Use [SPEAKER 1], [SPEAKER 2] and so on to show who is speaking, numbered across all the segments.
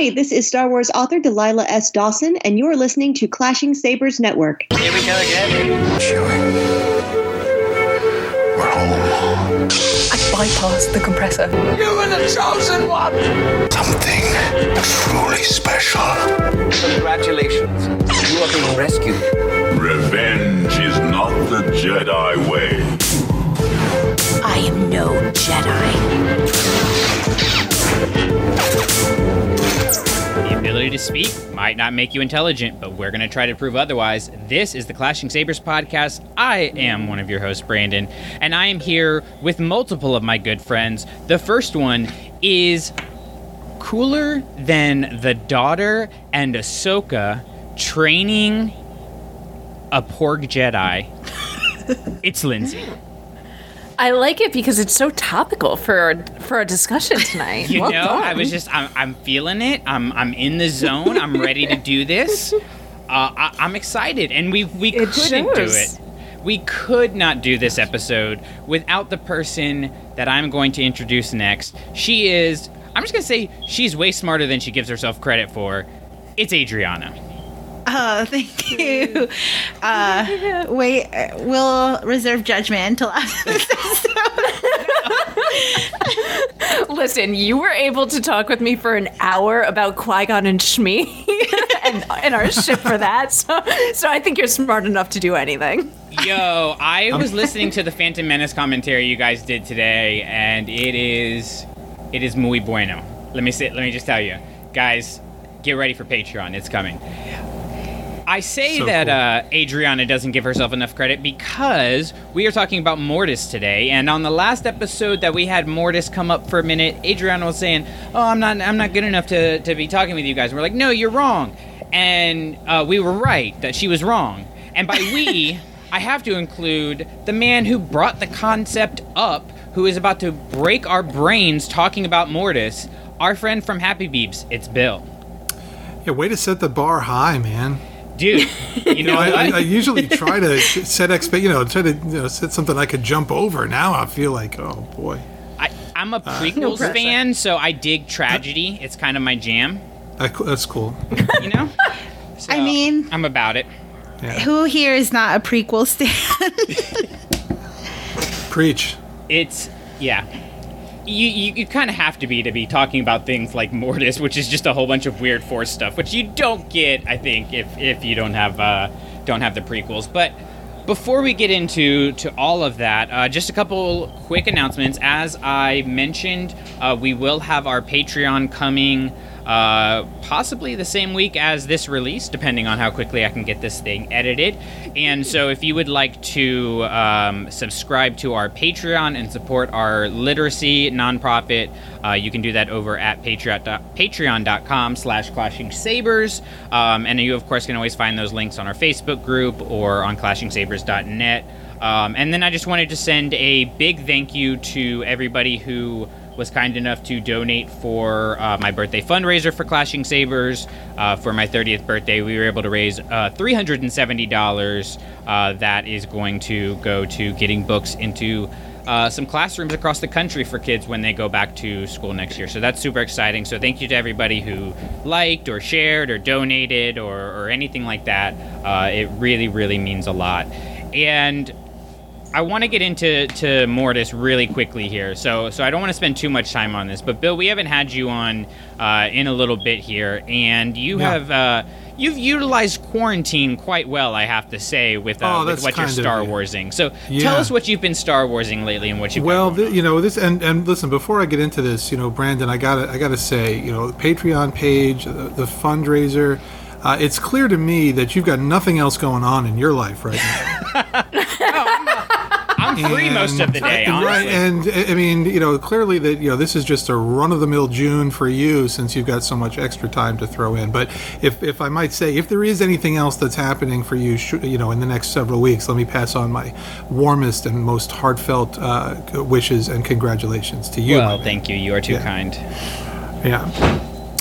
[SPEAKER 1] Hi, this is Star Wars author Delilah S. Dawson, and you're listening to Clashing Sabers Network.
[SPEAKER 2] Here we go again.
[SPEAKER 3] Chewie. We're home.
[SPEAKER 4] I bypassed the compressor.
[SPEAKER 2] You were the chosen one.
[SPEAKER 3] Something truly special.
[SPEAKER 2] Congratulations. You are being rescued.
[SPEAKER 5] Revenge is not the Jedi way.
[SPEAKER 6] I am no Jedi.
[SPEAKER 7] The ability to speak might not make you intelligent, but we're going to try to prove otherwise. This is the Clashing Sabers podcast. I am one of your hosts, Brandon, and I am here with multiple of my good friends. The first one is cooler than the daughter and Ahsoka training a Porg Jedi. it's Lindsay.
[SPEAKER 4] I like it because it's so topical for for a discussion tonight.
[SPEAKER 7] You
[SPEAKER 4] Well
[SPEAKER 7] know, I was just I'm, I'm feeling it. I'm I'm in the zone. I'm ready to do this. Uh, I, I'm excited, and we we
[SPEAKER 4] It
[SPEAKER 7] couldn't do it. We could not do this episode without the person that I'm going to introduce next. She is. I'm just gonna say she's way smarter than she gives herself credit for. It's Adriana.
[SPEAKER 8] Oh, thank you. Uh, wait, we'll reserve judgment until after this episode.
[SPEAKER 4] Listen, you were able to talk with me for an hour about Qui Gon and Shmi, and, and our ship for that. So, so I think you're smart enough to do anything.
[SPEAKER 7] Yo, I was listening to the Phantom Menace commentary you guys did today, and it is, it is muy bueno. Let me say, let me just tell you, guys, get ready for Patreon. It's coming. I say
[SPEAKER 9] So
[SPEAKER 7] that
[SPEAKER 9] cool.
[SPEAKER 7] uh, Adriana doesn't give herself enough credit because we are talking about Mortis today, and on the last episode that we had Mortis come up for a minute, Adriana was saying, "Oh, I'm not, I'm not good enough to, to be talking with you guys." And we're like, "No, you're wrong," and uh, we were right that she was wrong. And by we, I have to include the man who brought the concept up, who is about to break our brains talking about Mortis. Our friend from Happy Beeps, it's Bill.
[SPEAKER 9] Yeah, way to set the bar high, man.
[SPEAKER 7] Dude, you know
[SPEAKER 9] I. I, I usually try to set expect, you know, try to you know, set something I could jump over. Now I feel like, oh boy,
[SPEAKER 7] I, I'm a uh, prequels fan, so I dig tragedy. It's kind of my jam,
[SPEAKER 9] I, that's cool.
[SPEAKER 7] you know. So,
[SPEAKER 8] I mean-
[SPEAKER 7] I'm about it.
[SPEAKER 8] Who here is not a prequel stan?
[SPEAKER 9] Preach.
[SPEAKER 7] It's yeah. You you, you kind of have to be to be talking about things like Mortis, which is just a whole bunch of weird Force stuff, which you don't get, I think, if if you don't have uh, don't have the prequels. But before we get into to all of that, uh, just a couple quick announcements. As I mentioned, uh, we will have our Patreon coming. Uh, possibly the same week as this release, depending on how quickly I can get this thing edited. And so, if you would like to um, subscribe to our Patreon and support our literacy nonprofit, uh, you can do that over at patreon.com slash clashing sabers. Um, and you, of course, can always find those links on our Facebook group or on clashingsabers.net. Um, and then I just wanted to send a big thank you to everybody who was kind enough to donate for uh, my birthday fundraiser for Clashing Sabers. Uh, for my 30th birthday, we were able to raise uh, $370. Uh, that is going to go to getting books into uh, some classrooms across the country for kids when they go back to school next year. So that's super exciting. So thank you to everybody who liked or shared or donated or, or anything like that. Uh, it really, really means a lot. And I want to get into to Mortis really quickly here, so so I don't want to spend too much time on this. But Bill, we haven't had you on uh, in a little bit here, and you
[SPEAKER 9] Yeah.
[SPEAKER 7] have uh, you've utilized quarantine quite well, I have to say, with, uh,
[SPEAKER 9] Oh,
[SPEAKER 7] with what you're
[SPEAKER 9] of
[SPEAKER 7] Star. Warsing. So tell us what you've been Star Warsing lately and what you've
[SPEAKER 9] Well, th- you know this, and and listen. Before I get into this, you know, Brandon, I gotta I gotta say, you know, Patreon page, the, the fundraiser. Uh, it's clear to me that you've got nothing else going on in your life right now.
[SPEAKER 7] I'm free most of the day,
[SPEAKER 9] And-
[SPEAKER 7] honestly.
[SPEAKER 9] Right, and I mean, you know, clearly that you know this is just a run-of-the-mill June for you since you've got so much extra time to throw in. But if, if I might say, if there is anything else that's happening for you, sh- you know, in the next several weeks, let me pass on my warmest and most heartfelt uh, wishes and congratulations to you.
[SPEAKER 7] well, thank you. You are too
[SPEAKER 9] Yeah.
[SPEAKER 7] kind.
[SPEAKER 9] Yeah.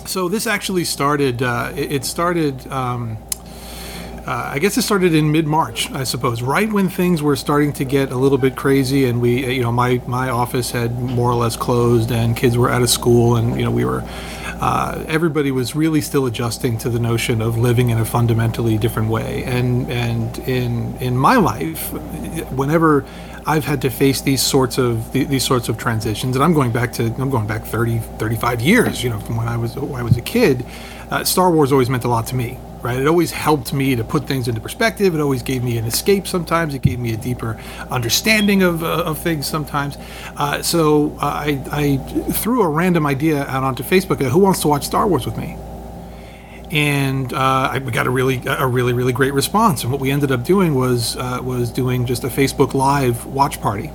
[SPEAKER 9] So this actually started. Uh, it, it started. Um, uh, I guess it started in mid-March, I suppose, right when things were starting to get a little bit crazy, and we, you know, my my office had more or less closed, and kids were out of school, and you know, we were uh, everybody was really still adjusting to the notion of living in a fundamentally different way. And and in in my life, whenever I've had to face these sorts of these sorts of transitions, and I'm going back to I'm going back 30, 35 years, you know, from when I was when I was a kid. Uh, Star Wars always meant a lot to me, right? It always helped me to put things into perspective. It always gave me an escape. Sometimes it gave me a deeper understanding of, uh, of things. Sometimes, uh, so uh, I, I threw a random idea out onto Facebook. Who wants to watch Star Wars with me? and uh, I, we got a really a really really great response. And what we ended up doing was uh, was doing just a Facebook Live watch party.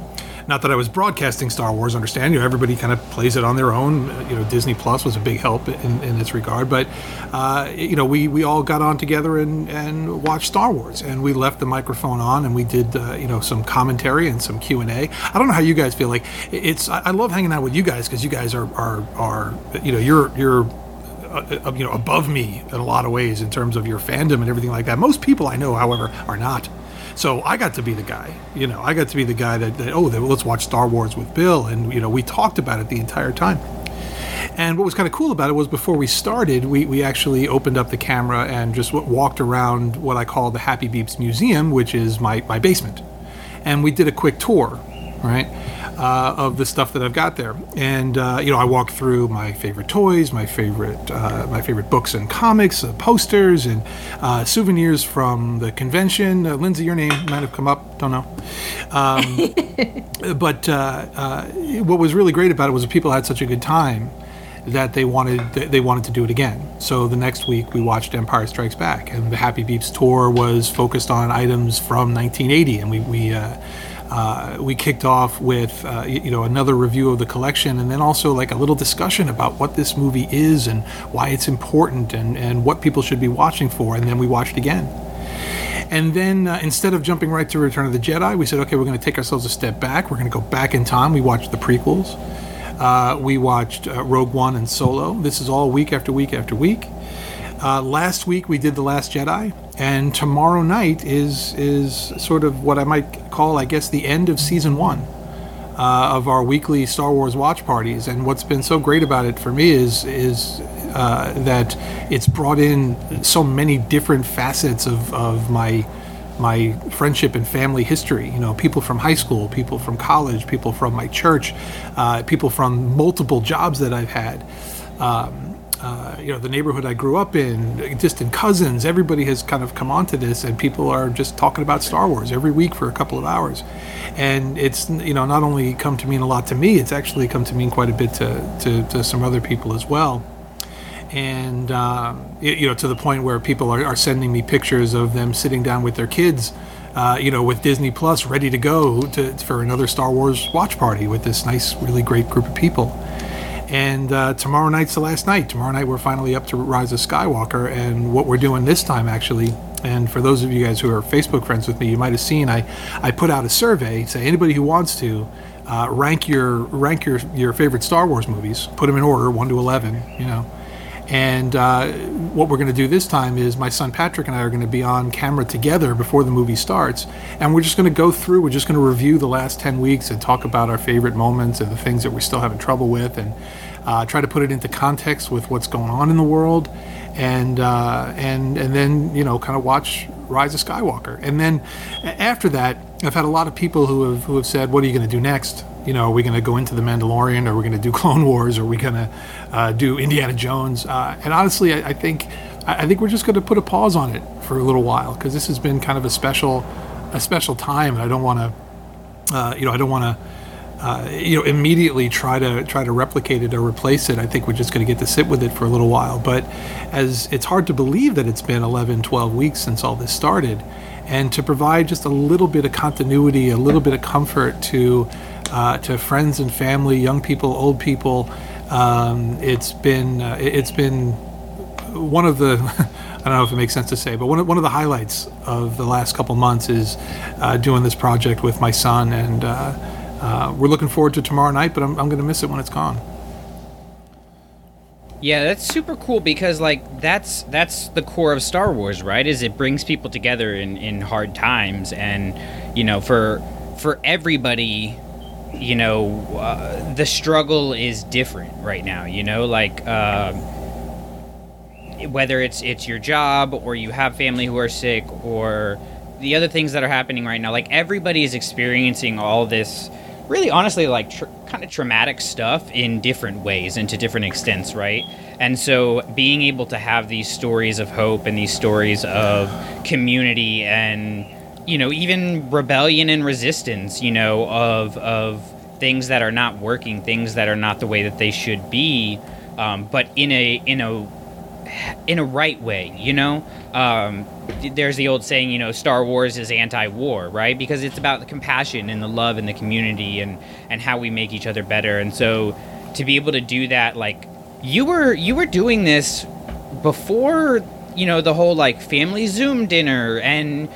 [SPEAKER 9] Not that I was broadcasting Star Wars, understand? You know, everybody kind of plays it on their own. Uh, You know, Disney Plus was a big help in, in this regard. But uh, you know, we, we all got on together and, and watched Star Wars, and we left the microphone on, and we did uh, you know some commentary and some Q and A. I don't know how you guys feel. Like it's I I love hanging out with you guys because you guys are are are you know you're you're uh, you know above me in a lot of ways in terms of your fandom and everything like that. Most people I know, however, are not. So I got to be the guy, you know, I got to be the guy that, that oh, let's watch Star Wars with Bill, and you know, we talked about it the entire time. And what was kind of cool about it was before we started, we, we actually opened up the camera and just walked around what I call the Happy Beeps Museum, which is my, my basement. And we did a quick tour, right, uh, of the stuff that I've got there. And uh, you know, I walk through my favorite toys, my favorite uh, my favorite books and comics, uh, posters, and uh, souvenirs from the convention. Uh, Lindsay, your name might have come up. Don't know. Um, but uh, uh, what was really great about it was that people had such a good time that they wanted they wanted to do it again. So the next week we watched Empire Strikes Back, and the Happy Beeps tour was focused on items from 1980, and we we. Uh, uh, we kicked off with uh, you know another review of the collection and then also like a little discussion about what this movie is and why it's important and, and what people should be watching for and then we watched again and then uh, instead of jumping right to Return of the Jedi, we said, okay, we're going to take ourselves a step back. We're going to go back in time. We watched the prequels. Uh, we watched uh, Rogue One and Solo. This is all week after week after week. Uh, last week we did The Last Jedi, and tomorrow night is is sort of what I might call, I guess, the end of season one uh, of our weekly Star Wars watch parties. And what's been so great about it for me is is uh, that it's brought in so many different facets of, of my my friendship and family history. You know, people from high school, people from college, people from my church, uh, people from multiple jobs that I've had. Um, uh, you know, the neighborhood I grew up in, distant cousins, everybody has kind of come onto this, and people are just talking about Star Wars every week for a couple of hours. And it's, you know, not only come to mean a lot to me, it's actually come to mean quite a bit to, to, to some other people as well and um, y- you know to the point where people are, are sending me pictures of them sitting down with their kids uh, you know with disney plus ready to go to, for another star wars watch party with this nice really great group of people and uh, tomorrow night's the last night. Tomorrow night we're finally up to rise of skywalker and what we're doing this time actually. And for those of you guys who are facebook friends with me you might have seen i, I put out a survey say anybody who wants to uh, rank your rank your, your favorite star wars movies put them in order 1 to 11 you know and uh, what we're going to do this time is my son Patrick and I are going to be on camera together before the movie starts. And we're just going to go through, we're just going to review the last 10 weeks and talk about our favorite moments and the things that we're still having trouble with and uh, try to put it into context with what's going on in the world. And, uh, and, and then, you know, kind of watch Rise of Skywalker. And then after that, I've had a lot of people who have, who have said, what are you going to do next? you know, are we going to go into the Mandalorian? Are we going to do Clone Wars? Are we going to uh, do Indiana Jones? Uh, and honestly, I, I think I I think we're just going to put a pause on it for a little while because this has been kind of a special a special time, and I don't want to, uh, you know, I don't want to. Uh, you know, immediately try to try to replicate it or replace it. I think we're just going to get to sit with it for a little while. But as it's hard to believe that it's been 11, 12 weeks since all this started, and to provide just a little bit of continuity, a little bit of comfort to uh, to friends and family, young people, old people. Um, it's been uh, it- it's been one of the I don't know if it makes sense to say, but one of, one of the highlights of the last couple months is uh, doing this project with my son, and uh, uh, we're looking forward to tomorrow night. But I'm, I'm going to miss it when it's gone.
[SPEAKER 7] Yeah, that's super cool because like that's that's the core of Star Wars, right? Is it brings people together in in hard times and you know, for for everybody, you know, uh, the struggle is different right now, you know, like uh, whether it's it's your job or you have family who are sick or the other things that are happening right now like everybody is experiencing all this really honestly like tr- kind of traumatic stuff in different ways and to different extents right? And so being able to have these stories of hope and these stories of community and you know even rebellion and resistance you know of of things that are not working things that are not the way that they should be um, but in a in a in a right way, you know? Um, there's the old saying, you know, Star Wars is anti-war, right? Because it's about the compassion and the love and the community and and how we make each other better. And so to be able to do that like you were you were doing this before, you know, the whole like family Zoom dinner and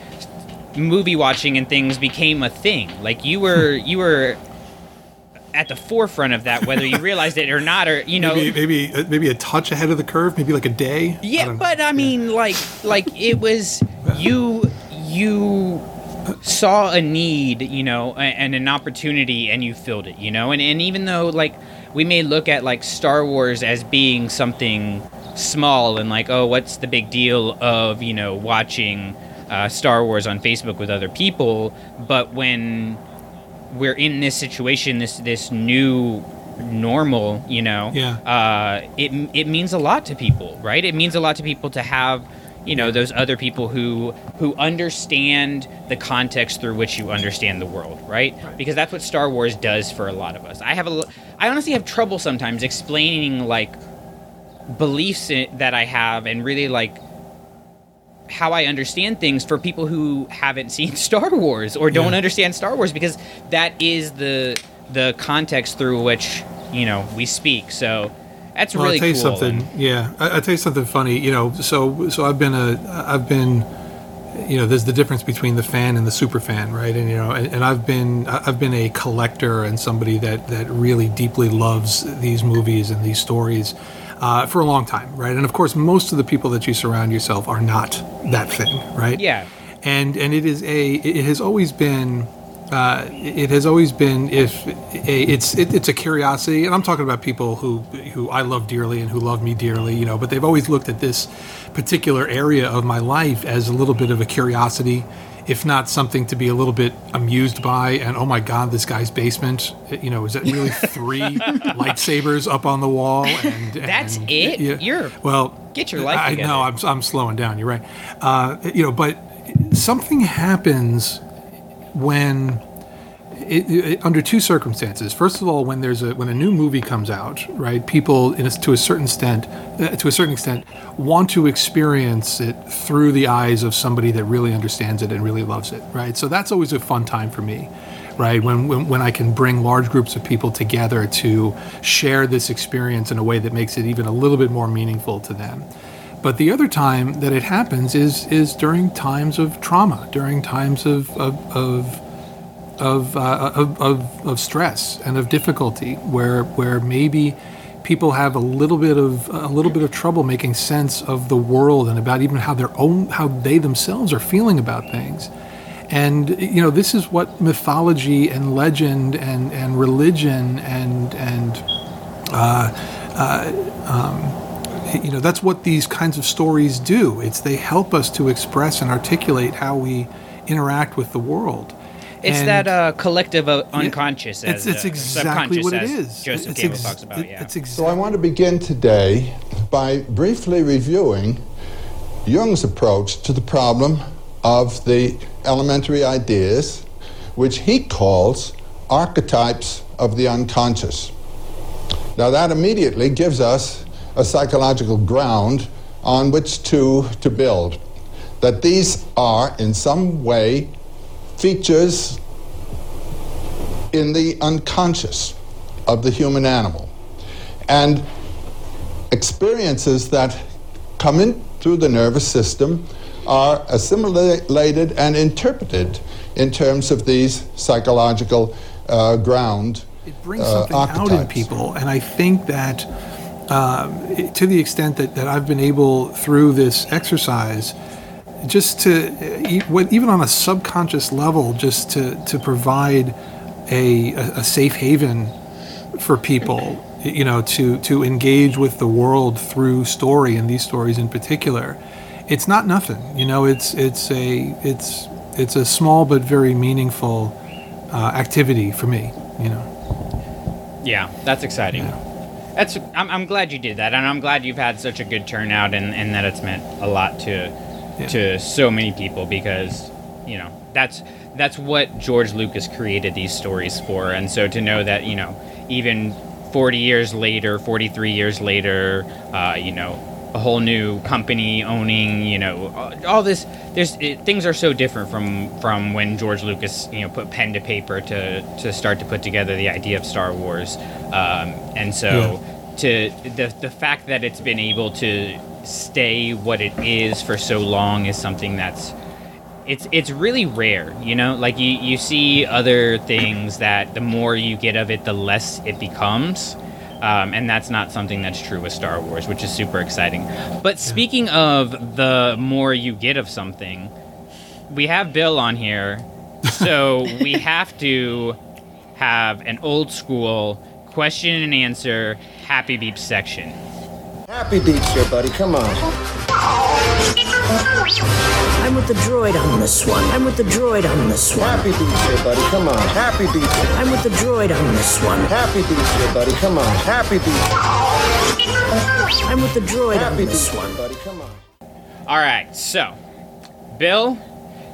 [SPEAKER 7] movie watching and things became a thing. Like you were you were at the forefront of that, whether you realized it or not, or you know,
[SPEAKER 9] maybe maybe, uh, maybe a touch ahead of the curve, maybe like a day.
[SPEAKER 7] yeah. But I mean, like, like it was you you saw a need, you know, and an opportunity, and you filled it, you know, and and even though like we may look at like Star Wars as being something small and like, oh, what's the big deal of you know watching uh, Star Wars on Facebook with other people, but when we're in this situation, this this new normal, you know,
[SPEAKER 9] Yeah.
[SPEAKER 7] uh, it it means a lot to people, right? It means a lot to people to have, you know, those other people who who understand the context through which you understand the world, right? Because that's what Star Wars does for a lot of us. I have a, I honestly have trouble sometimes explaining like beliefs i- that I have and really like how I understand things for people who haven't seen Star Wars or don't
[SPEAKER 9] Yeah.
[SPEAKER 7] understand Star Wars because that is the the context through which you know we speak. So that's
[SPEAKER 9] Well,
[SPEAKER 7] really
[SPEAKER 9] I'll tell you
[SPEAKER 7] cool.
[SPEAKER 9] something.
[SPEAKER 7] and-
[SPEAKER 9] Yeah, I, I'll tell you something funny. You know, so so I've been a I've been, you know, there's the difference between the fan and the super fan, right? And you know, and, and I've been I've been a collector and somebody that that really deeply loves these movies and these stories. Uh, for a long time, right? And of course, most of the people that you surround yourself are not that thing, right?
[SPEAKER 7] Yeah.
[SPEAKER 9] and and it is a it has always been uh, it has always been if a, it's it, it's a curiosity and I'm talking about people who who I love dearly and who love me dearly you know but they've always looked at this particular area of my life as a little bit of a curiosity if not something to be a little bit amused by and oh my god this guy's basement you know is that really three lightsabers up on the wall and,
[SPEAKER 7] That's it?
[SPEAKER 9] yeah.
[SPEAKER 7] You're-
[SPEAKER 9] well
[SPEAKER 7] get your life
[SPEAKER 9] I
[SPEAKER 7] together.
[SPEAKER 9] know I'm, I'm slowing down you're right uh, you know but something happens when it, it, under two circumstances. First of all, when there's a when a new movie comes out, right? People, in a, to a certain extent, uh, to a certain extent, want to experience it through the eyes of somebody that really understands it and really loves it, right? So that's always a fun time for me, right? When when, when I can bring large groups of people together to share this experience in a way that makes it even a little bit more meaningful to them. But the other time that it happens is is during times of trauma, during times of of, of of, uh, of, of, of stress and of difficulty where where maybe people have a little bit of a little bit of trouble making sense of the world and about even how their own how they themselves are feeling about things. And you know this is what mythology and legend and and religion and and uh, uh, um, you know that's what these kinds of stories do. It's they help us to express and articulate how we interact with the world
[SPEAKER 7] It's
[SPEAKER 9] And-
[SPEAKER 7] that uh, collective uh, unconscious.
[SPEAKER 9] it's,
[SPEAKER 7] as,
[SPEAKER 9] it's
[SPEAKER 7] uh,
[SPEAKER 9] exactly what it
[SPEAKER 7] as
[SPEAKER 9] is.
[SPEAKER 7] Joseph
[SPEAKER 9] it's
[SPEAKER 7] Campbell
[SPEAKER 9] ex-
[SPEAKER 7] talks about.
[SPEAKER 9] it-
[SPEAKER 7] yeah.
[SPEAKER 9] It's
[SPEAKER 10] So I want to begin today by briefly reviewing Jung's approach to the problem of the elementary ideas, which he calls archetypes of the unconscious. Now, that immediately gives us a psychological ground on which to, to build. That these are, in some way, features in the unconscious of the human animal. And experiences that come in through the nervous system are assimilated and interpreted in terms of these psychological uh, ground.
[SPEAKER 9] It brings
[SPEAKER 10] uh,
[SPEAKER 9] something out in people, and I think that um, to the extent that, that I've been able through this exercise, just to what- even on a subconscious level, just to to provide a, a, safe haven for people you know, to to engage with the world through story and these stories in particular, it's not nothing. You know, it's it's a it's it's a small but very meaningful uh, activity for me. You know.
[SPEAKER 7] Yeah, that's exciting. That's I'm, I'm glad you did that, and I'm glad you've had such a good turnout, and, and that it's meant a lot to to so many people because you know that's that's what George Lucas created these stories for, and so to know that you know even 40 years later, 43 years later, uh, you know a whole new company owning you know all this there's it, things are so different from from when George Lucas you know put pen to paper to to start to put together the idea of Star Wars. Um, and so to the the fact that it's been able to stay what it is for so long is something that's it's it's really rare you know like you you see other things that the more you get of it the less it becomes um, and that's not something that's true with Star Wars, which is super exciting. But speaking of the more you get of something, we have Bill on here, so we have to have an old school question and answer happy beep section.
[SPEAKER 11] Happy Beeps here, buddy. Come on.
[SPEAKER 12] I'm with the droid on this one. I'm with the droid on this one.
[SPEAKER 11] Happy Beeps here, buddy. Come on. Happy Beeps.
[SPEAKER 12] I'm with the droid on this one.
[SPEAKER 11] Happy Beeps here, buddy. Come on. Happy Beeps.
[SPEAKER 12] I'm with the droid on
[SPEAKER 11] Happy
[SPEAKER 12] this
[SPEAKER 11] beats,
[SPEAKER 12] one.
[SPEAKER 11] buddy. Come on.
[SPEAKER 7] All right, so Bill,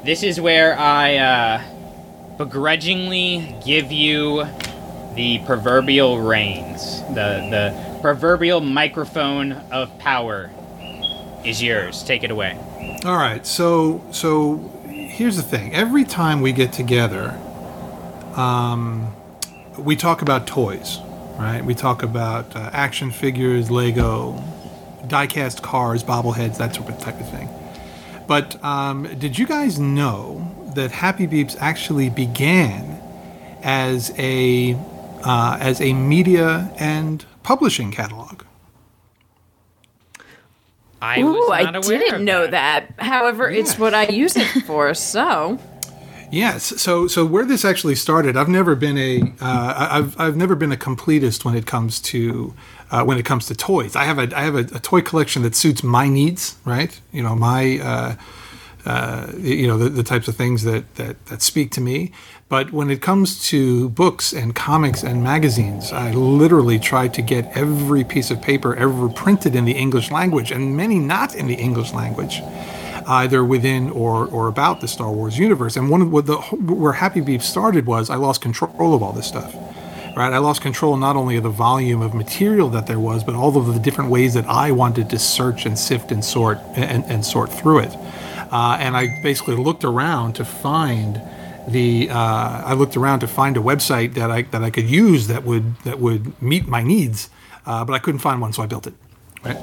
[SPEAKER 7] this is where I uh, begrudgingly give you the proverbial reins. The the proverbial microphone of power is yours. Take it away.
[SPEAKER 9] All right. So so here's the thing. Every time we get together, um, we talk about toys, right? We talk about uh, action figures, Lego, die-cast cars, bobbleheads, that sort of type of thing. But um, did you guys know that Happy Beeps actually began as a uh, as a media and publishing catalog?
[SPEAKER 7] I
[SPEAKER 4] Ooh,
[SPEAKER 7] was
[SPEAKER 4] I
[SPEAKER 7] not aware
[SPEAKER 4] didn't
[SPEAKER 7] of
[SPEAKER 4] know that. However, it's what I use it for. So,
[SPEAKER 9] Yes. So so where this actually started, I've never been a uh, I've I've never been a completist when it comes to uh, when it comes to toys. I have a I have a, a toy collection that suits my needs, right? You know my. Uh, uh, you know the, the types of things that, that that speak to me but when it comes to books and comics and magazines i literally try to get every piece of paper ever printed in the english language and many not in the english language either within or, or about the Star Wars universe. And one of what the where Happy Beeps started was I lost control of all this stuff. Right, I lost control not only of the volume of material that there was, but all of the different ways that I wanted to search and sift and sort and, and sort through it. Uh, and I basically looked around to find the uh, I looked around to find a website that I that I could use that would that would meet my needs, uh, but I couldn't find one, so I built it. Right.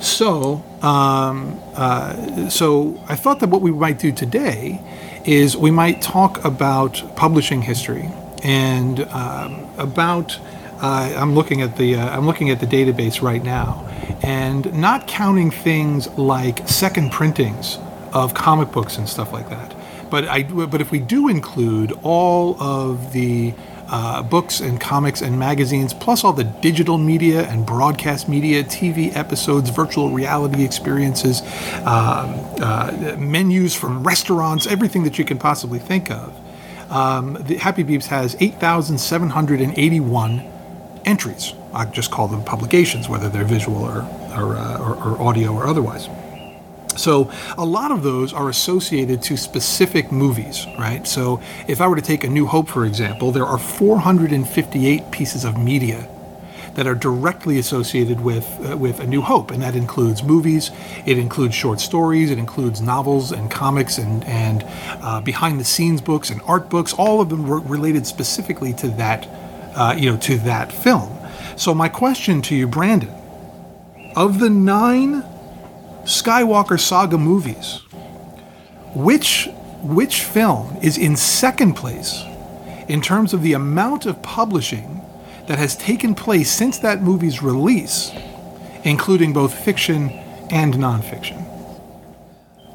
[SPEAKER 9] So, um, uh, so I thought that what we might do today is we might talk about publishing history and um, about. Uh, I'm looking at the uh, I'm looking at the database right now, and not counting things like second printings of comic books and stuff like that. But I but if we do include all of the uh, books and comics and magazines, plus all the digital media and broadcast media, TV episodes, virtual reality experiences, um, uh, menus from restaurants, everything that you can possibly think of. Um, the Happy Beeps has 8,781 entries. I just call them publications, whether they're visual or, or, uh, or, or audio or otherwise. So a lot of those are associated to specific movies, right? So if I were to take A New Hope, for example, there are 458 pieces of media that are directly associated with uh, with A New Hope, and that includes movies, it includes short stories, it includes novels and comics and and uh, behind the scenes books and art books. All of them were related specifically to that, uh, you know, to that film. So my question to you, Brandon, of the nine Skywalker saga movies, which which film is in second place in terms of the amount of publishing that has taken place since that movie's release, including both fiction and nonfiction?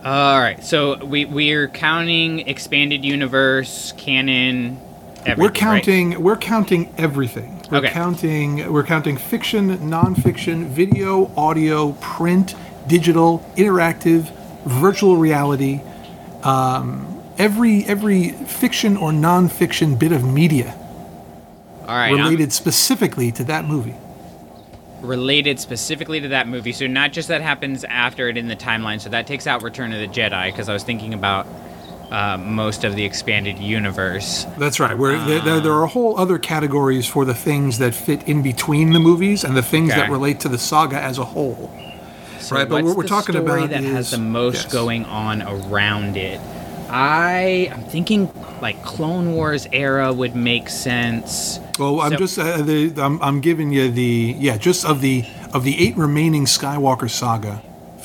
[SPEAKER 7] All right, so we we're counting expanded universe, canon. Everything,
[SPEAKER 9] we're
[SPEAKER 7] right?
[SPEAKER 9] counting we're counting everything. We're
[SPEAKER 7] Okay.
[SPEAKER 9] counting. We're counting fiction, nonfiction, video, audio, print, digital, interactive, virtual reality. Um, every every fiction or nonfiction bit of media
[SPEAKER 7] All right. I'm-
[SPEAKER 9] related specifically to that movie.
[SPEAKER 7] related specifically to that movie. So not just that happens after it in the timeline. So that takes out Return of the Jedi because I was thinking about uh, most of the expanded universe.
[SPEAKER 9] That's right. Where there, there, there are whole other categories for the things that fit in between the movies and the things that relate to the saga as a whole.
[SPEAKER 7] So
[SPEAKER 9] right, but what we're
[SPEAKER 7] the
[SPEAKER 9] talking about
[SPEAKER 7] that
[SPEAKER 9] is
[SPEAKER 7] has the most
[SPEAKER 9] yes.
[SPEAKER 7] going on around it. I I'm thinking like Clone Wars era would make sense.
[SPEAKER 9] Well, I'm
[SPEAKER 7] So-
[SPEAKER 9] just uh, the, I'm, I'm giving you the yeah, just of the of the eight remaining Skywalker saga.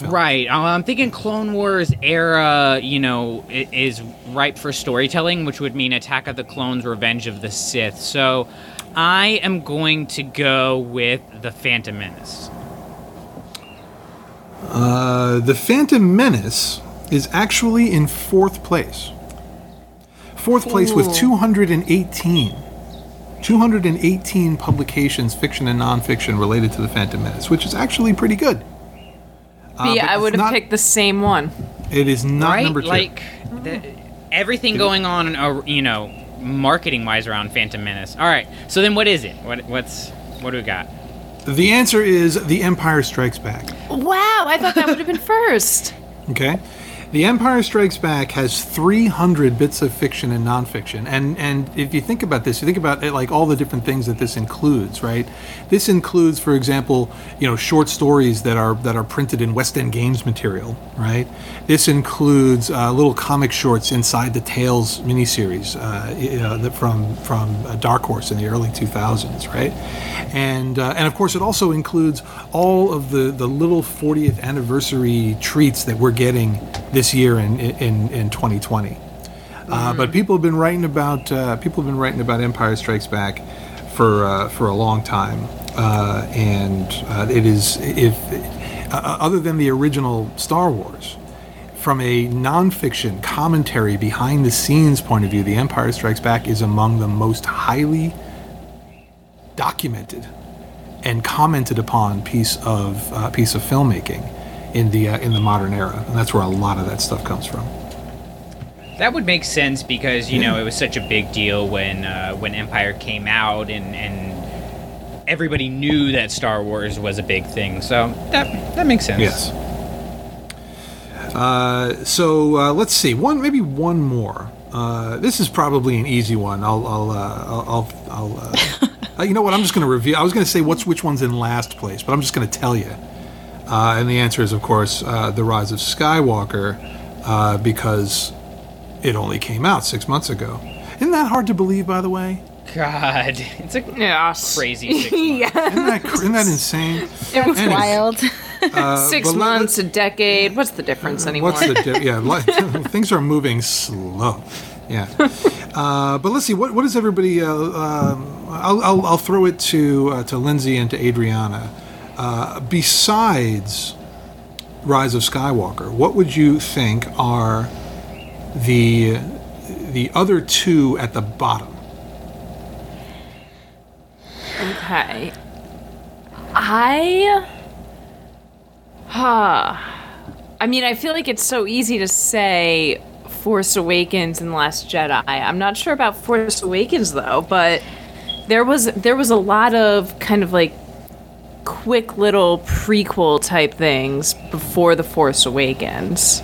[SPEAKER 7] Right. uh, I'm thinking Clone Wars era, you know, is ripe for storytelling, which would mean Attack of the Clones, Revenge of the Sith. So I am going to go with The Phantom Menace.
[SPEAKER 9] Uh, the Phantom Menace is actually in fourth place. Fourth place with
[SPEAKER 4] Ooh.
[SPEAKER 9] 218. 218 publications, fiction and nonfiction, related to the Phantom Menace, which is actually pretty good. Uh,
[SPEAKER 4] yeah, I would have
[SPEAKER 9] not-
[SPEAKER 4] picked the same one.
[SPEAKER 9] It is not
[SPEAKER 7] right?
[SPEAKER 9] number two.
[SPEAKER 7] Like, the, everything going on, uh, you know, marketing wise around Phantom Menace. All right. So then what is it? What, what's, what do we got?
[SPEAKER 9] the answer is The Empire Strikes Back.
[SPEAKER 4] Wow, I thought that would have been first.
[SPEAKER 9] Okay. The Empire Strikes Back has 300 bits of fiction and nonfiction, and and if you think about this, you think about it, like all the different things that this includes, right? This includes, for example, you know, short stories that are that are printed in West End Games material, right? This includes uh, little comic shorts inside the Tales miniseries uh, you know, from from uh, Dark Horse in the early 2000s, right? And uh, and of course, it also includes all of the the little 40th anniversary treats that we're getting this year in in, in 2020. Uh, but people have been writing about uh, people have been writing about Empire Strikes Back for uh, for a long time, uh, and uh, it is if uh, other than the original Star Wars, from a nonfiction commentary behind the scenes point of view, The Empire Strikes Back is among the most highly documented and commented upon piece of uh, piece of filmmaking in the uh, in the modern era, and that's where a lot of that stuff comes from.
[SPEAKER 7] That would make sense because you know it was such a big deal when uh, when Empire came out and and everybody knew that Star Wars was a big thing. So that that makes sense.
[SPEAKER 9] Yes. Uh, so uh, let's see one maybe one more. Uh, this is probably an easy one. I'll I'll uh, I'll, I'll, I'll uh, uh, you know what I'm just going to review. I was going to say what's which one's in last place, but I'm just going to tell you. Uh, and the answer is of course uh, the Rise of Skywalker, uh, because it only came out six months ago. Isn't that hard to believe, by the way?
[SPEAKER 7] God, it's a crazy six months.
[SPEAKER 4] yeah.
[SPEAKER 9] Isn't that, cr- isn't that insane?
[SPEAKER 4] It was
[SPEAKER 9] Anyway,
[SPEAKER 8] Wild.
[SPEAKER 9] uh,
[SPEAKER 4] Six
[SPEAKER 9] but let-
[SPEAKER 4] months, a decade. What's the difference anymore?
[SPEAKER 9] What's the di- yeah? li- things are moving slow. Yeah, uh, but let's see. What what does everybody? Uh, um, I'll, I'll I'll throw it to uh, to Lindsay and to Adriana. Uh, besides Rise of Skywalker, what would you think are the the other two at the bottom?
[SPEAKER 4] Okay. I. Huh. I mean, I feel like it's so easy to say Force Awakens and The Last Jedi. I'm not sure about Force Awakens though, but there was there was a lot of kind of like quick little prequel type things before the Force Awakens.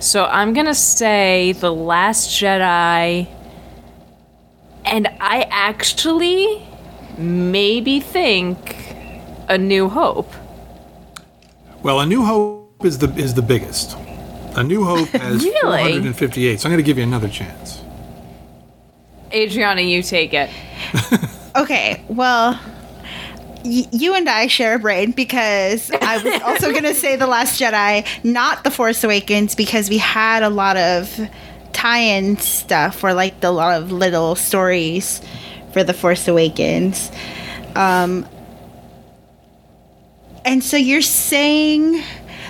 [SPEAKER 4] So I'm gonna say The Last Jedi, and I actually maybe think A New Hope.
[SPEAKER 9] Well, A New Hope is the is the biggest. A New Hope has
[SPEAKER 4] Really?
[SPEAKER 9] 458. So I'm going to give you another chance.
[SPEAKER 4] Adriana, you take it.
[SPEAKER 8] Okay, well, y- you and I share a brain because I was also going to say The Last Jedi, not The Force Awakens, because we had a lot of tie-in stuff or like the lot of little stories for The Force Awakens. Um, and so you're saying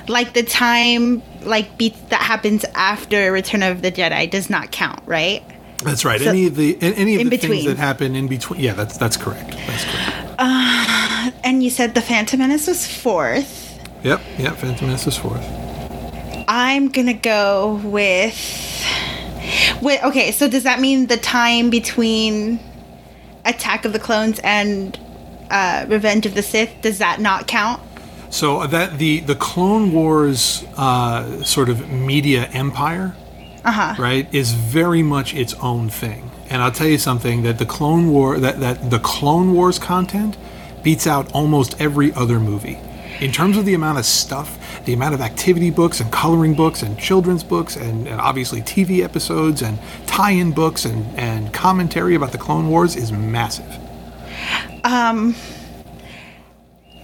[SPEAKER 8] like the time like beats that happens after Return of the Jedi does not count, right?
[SPEAKER 9] That's right.
[SPEAKER 8] So-
[SPEAKER 9] any of the any of the things that happen in between. Yeah, that's that's correct. That's correct.
[SPEAKER 8] Uh, and you said the Phantom Menace was fourth.
[SPEAKER 9] Yep. Yep. Phantom Menace is fourth.
[SPEAKER 8] I'm gonna go with. Wait, okay, so does that mean the time between Attack of the Clones and uh, Revenge of the Sith does that not count?
[SPEAKER 9] So that the the Clone Wars uh, sort of media empire,
[SPEAKER 8] Uh huh.
[SPEAKER 9] right, is very much its own thing. And I'll tell you something that the Clone War that that the Clone Wars content beats out almost every other movie. In terms of the amount of stuff, the amount of activity books and coloring books and children's books and, and obviously TV episodes and tie-in books and, and commentary about the Clone Wars is massive.
[SPEAKER 8] Um,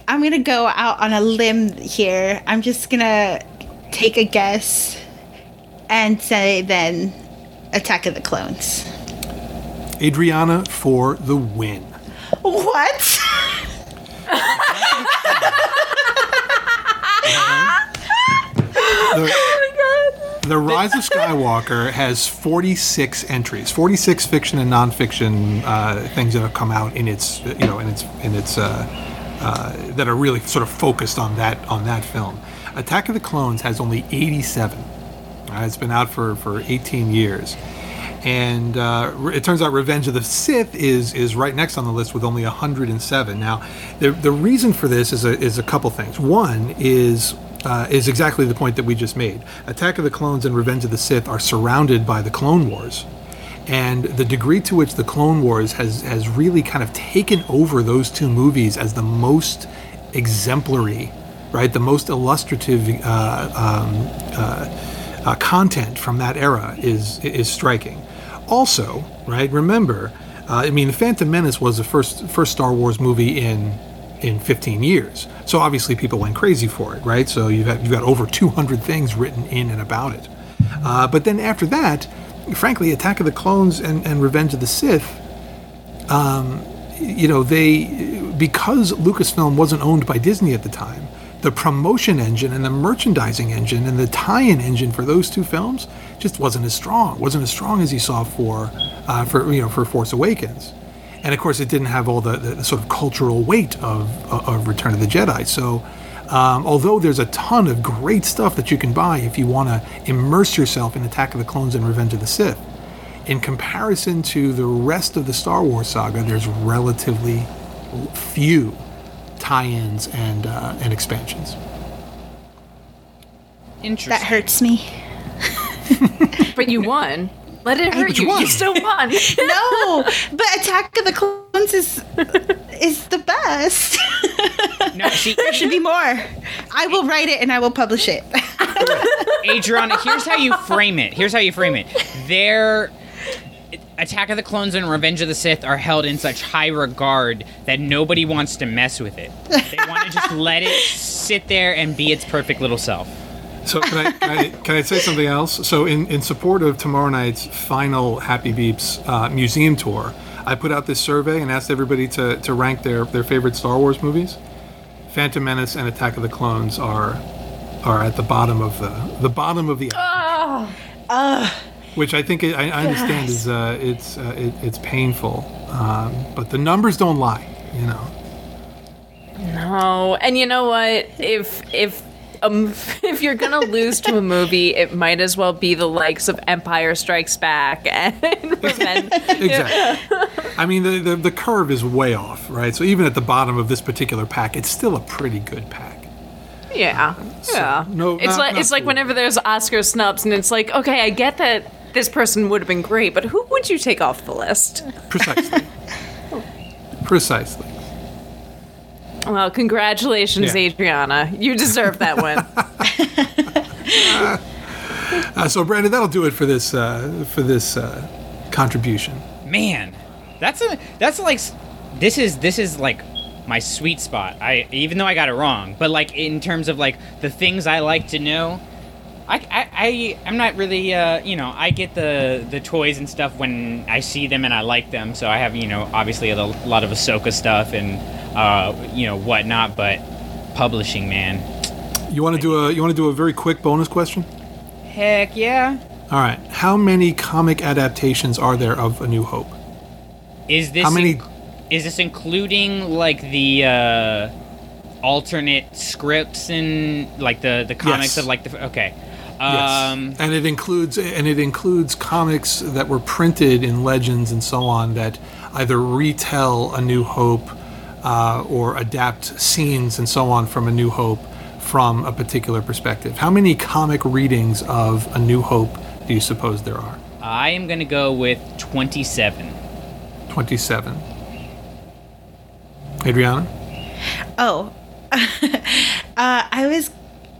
[SPEAKER 8] I'm gonna go out on a limb here. I'm just gonna take a guess and say then Attack of the Clones.
[SPEAKER 9] Adriana for the win.
[SPEAKER 8] What?
[SPEAKER 9] The, The Rise of Skywalker has 46 entries, 46 fiction and nonfiction uh, things that have come out in its, you know, in its, in its, uh, uh, that are really sort of focused on that on that film. Attack of the Clones has only 87. Uh, it's been out for, for 18 years, and uh, it turns out Revenge of the Sith is is right next on the list with only 107. Now, the the reason for this is a is a couple things. One is uh, is exactly the point that we just made. Attack of the Clones and Revenge of the Sith are surrounded by the Clone Wars, and the degree to which the Clone Wars has has really kind of taken over those two movies as the most exemplary, right, the most illustrative uh, um, uh, content from that era is is striking. Also, right, remember, uh, I mean, Phantom Menace was the first first Star Wars movie in in 15 years. So obviously people went crazy for it, right? So you've got, you've got over 200 things written in and about it. Uh, but then after that, frankly, Attack of the Clones and, and Revenge of the Sith, um, you know, they because Lucasfilm wasn't owned by Disney at the time, the promotion engine and the merchandising engine and the tie-in engine for those two films just wasn't as strong. wasn't as strong as you saw for uh, for you know for Force Awakens, and of course it didn't have all the, the sort of cultural weight of of Return of the Jedi. So. Um, although there's a ton of great stuff that you can buy if you want to immerse yourself in Attack of the Clones and Revenge of the Sith, in comparison to the rest of the Star Wars saga, there's relatively few tie-ins and uh, and expansions.
[SPEAKER 7] Interesting.
[SPEAKER 8] That hurts me.
[SPEAKER 4] but you won. Let it hurt
[SPEAKER 8] but
[SPEAKER 4] you.
[SPEAKER 8] you
[SPEAKER 4] You, still won.
[SPEAKER 8] no, but Attack of the Clones is is the best.
[SPEAKER 7] No, see,
[SPEAKER 8] there should be more. I will write it and I will publish it.
[SPEAKER 7] Adriana, here's how you frame it. Here's how you frame it. Their Attack of the Clones and Revenge of the Sith are held in such high regard that nobody wants to mess with it. They want to just let it sit there and be its perfect little self.
[SPEAKER 9] So can I, can I can I say something else? So in, in support of tomorrow night's final Happy Beeps uh, museum tour, I put out this survey and asked everybody to, to rank their, their favorite Star Wars movies. Phantom Menace and Attack of the Clones are are at the bottom of the the bottom of the
[SPEAKER 8] Oh, uh,
[SPEAKER 9] which I think I, I understand is uh, it's uh, it, it's painful, um, but the numbers don't lie, you know.
[SPEAKER 4] No, and you know what? If if um if you're gonna lose to a movie, it might as well be the likes of Empire Strikes Back and Revenge.
[SPEAKER 9] Exactly. I mean, the, the the curve is way off, right? So even at the bottom of this particular pack, it's still a pretty good pack.
[SPEAKER 4] Yeah, yeah.
[SPEAKER 9] no,
[SPEAKER 4] it's
[SPEAKER 9] not-
[SPEAKER 4] like
[SPEAKER 9] not
[SPEAKER 4] it's like whenever there's Oscar snubs, and it's like, okay, I get that this person would have been great, but who would you take off the list?
[SPEAKER 9] Precisely. Precisely.
[SPEAKER 4] Well, congratulations,
[SPEAKER 9] Yeah.
[SPEAKER 4] Adriana. You deserve that one.
[SPEAKER 9] Uh, so, Brandon, that'll do it for this uh, for this uh, contribution.
[SPEAKER 7] Man, that's a that's like this is this is like my sweet spot. I even though I got it wrong, but like in terms of like the things I like to know, I I, I I'm not really uh, you know I get the the toys and stuff when I see them and I like them. So I have you know obviously a lot of Ahsoka stuff and uh, you know whatnot, but publishing man,
[SPEAKER 9] You want to do a you want to do a very quick bonus question?
[SPEAKER 7] heck yeah.
[SPEAKER 9] All right. How many comic adaptations are there of A New Hope?
[SPEAKER 7] Is this
[SPEAKER 9] How many-
[SPEAKER 7] in- is this including like the uh, alternate scripts and like the the comics
[SPEAKER 9] Yes.
[SPEAKER 7] of like the okay.
[SPEAKER 9] Yes.
[SPEAKER 7] Um,
[SPEAKER 9] and it includes and it includes comics that were printed in Legends and so on that either retell A New Hope uh, or adapt scenes and so on from A New Hope from a particular perspective. How many comic readings of A New Hope do you suppose there are?
[SPEAKER 7] I am gonna go with twenty seven.
[SPEAKER 9] Twenty-seven. Adriana.
[SPEAKER 8] Oh, uh, I was,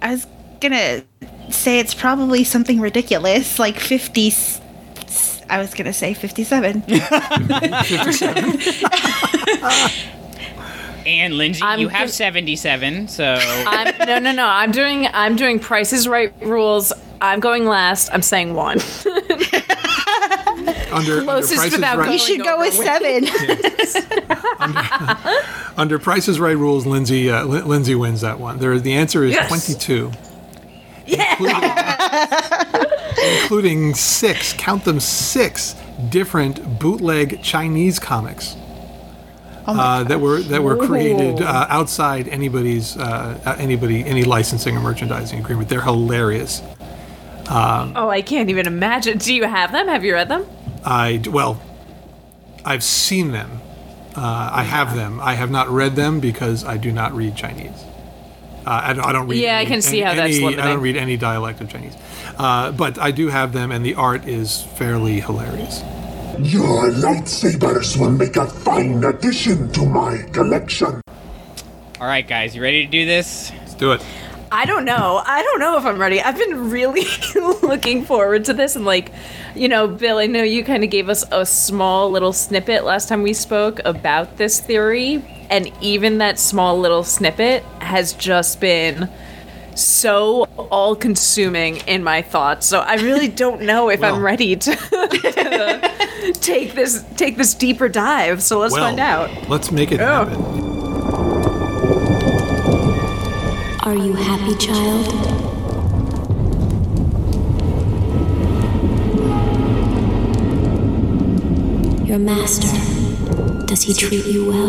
[SPEAKER 8] I was gonna say it's probably something ridiculous, like fifty. I was gonna say fifty-seven.
[SPEAKER 7] And Lindsay,
[SPEAKER 4] I'm
[SPEAKER 7] you have
[SPEAKER 4] go-
[SPEAKER 7] seventy seven, so
[SPEAKER 4] I'm, no, no, no. I'm doing. I'm doing Prices Right rules. I'm going last. I'm saying one.
[SPEAKER 9] Under, under
[SPEAKER 4] Closest
[SPEAKER 9] Price
[SPEAKER 4] without
[SPEAKER 9] Right,
[SPEAKER 4] going
[SPEAKER 8] you should go with seven.
[SPEAKER 9] under Price is Right rules, Lindsay uh, Lin- Lindsay wins that one. There, the answer is
[SPEAKER 4] Yes.
[SPEAKER 9] Twenty-two. including six, count them six different bootleg Chinese comics uh, that were that were created uh, outside anybody's uh, uh, anybody any licensing or merchandising agreement. They're hilarious.
[SPEAKER 4] oh, I can't even imagine. Do you have them? Have you read them?
[SPEAKER 9] I well, I've seen them. Uh, I have them. I have not read them because I do not read Chinese. Uh, I, don't, I don't read.
[SPEAKER 4] Yeah, I
[SPEAKER 9] any-
[SPEAKER 4] can see how
[SPEAKER 9] any,
[SPEAKER 4] that's
[SPEAKER 9] I don't read any dialect of Chinese, uh, but I do have them, and the art is fairly hilarious.
[SPEAKER 5] Your lightsabers will make a fine addition to my collection.
[SPEAKER 7] all right, guys, you ready to do this?
[SPEAKER 9] Let's do it.
[SPEAKER 4] I don't know. I don't know if I'm ready. I've been really looking forward to this. And, like, you know, Bill, I know you kind of gave us a small little snippet last time we spoke about this theory. And even that small little snippet has just been so all consuming in my thoughts. So I really don't know if
[SPEAKER 9] Well.
[SPEAKER 4] I'm ready to, to take this take this deeper dive. So let's
[SPEAKER 9] well,
[SPEAKER 4] find out.
[SPEAKER 9] Let's make it
[SPEAKER 4] Oh.
[SPEAKER 9] happen.
[SPEAKER 6] Are you happy, child? Your master, does he treat you well?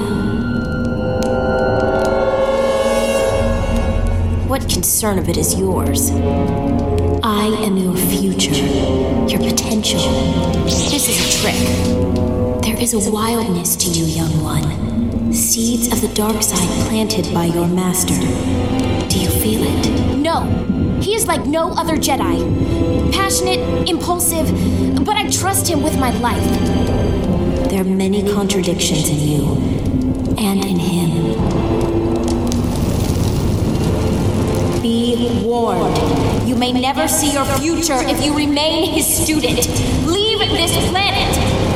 [SPEAKER 6] What concern of it is yours? I am your future, your potential. This is a trick. There is a wildness to you, young one. Seeds of the dark side planted by your master. Do you feel it?
[SPEAKER 13] No, he is like no other Jedi. Passionate, impulsive, but I trust him with my life.
[SPEAKER 6] There are many contradictions in you and in him.
[SPEAKER 13] Be warned. You may never see your future if you remain his student. Leave this planet.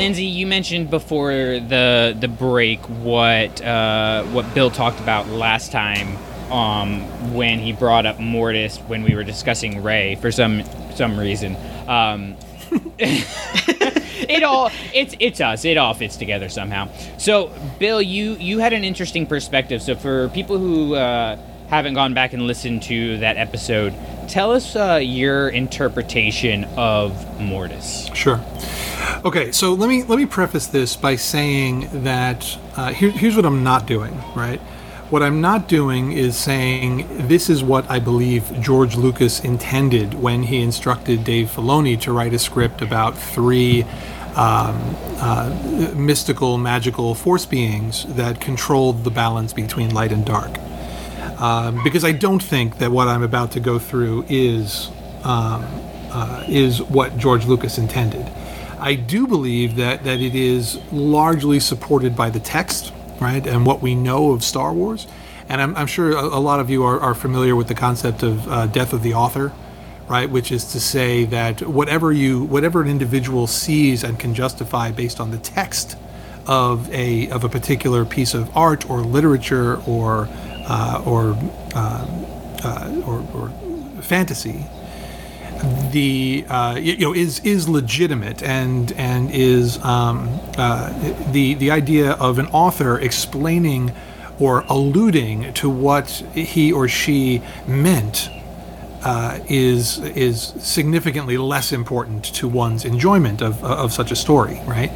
[SPEAKER 7] Lindsay, you mentioned before the the break what uh, what Bill talked about last time um, when he brought up Mortis when we were discussing Rey for some some reason. Um, it all it's it's us. It all fits together somehow. So, Bill, you you had an interesting perspective. So, for people who uh, haven't gone back and listened to that episode, tell us uh, your interpretation of Mortis.
[SPEAKER 9] Sure. Okay, so let me let me preface this by saying that uh, here, here's what I'm not doing. Right, what I'm not doing is saying this is what I believe George Lucas intended when he instructed Dave Filoni to write a script about three um, uh, mystical, magical force beings that controlled the balance between light and dark. Um, because I don't think that what I'm about to go through is um, uh, is what George Lucas intended. I do believe that that it is largely supported by the text, right, and what we know of Star Wars. And I'm, I'm sure a, a lot of you are, are familiar with the concept of uh, death of the author, right, which is to say that whatever you whatever an individual sees and can justify based on the text of a of a particular piece of art or literature or uh, or, uh, uh, or or fantasy, the uh, you know is is legitimate and and is um, uh, the the idea of an author explaining or alluding to what he or she meant uh, is is significantly less important to one's enjoyment of, of such a story, right?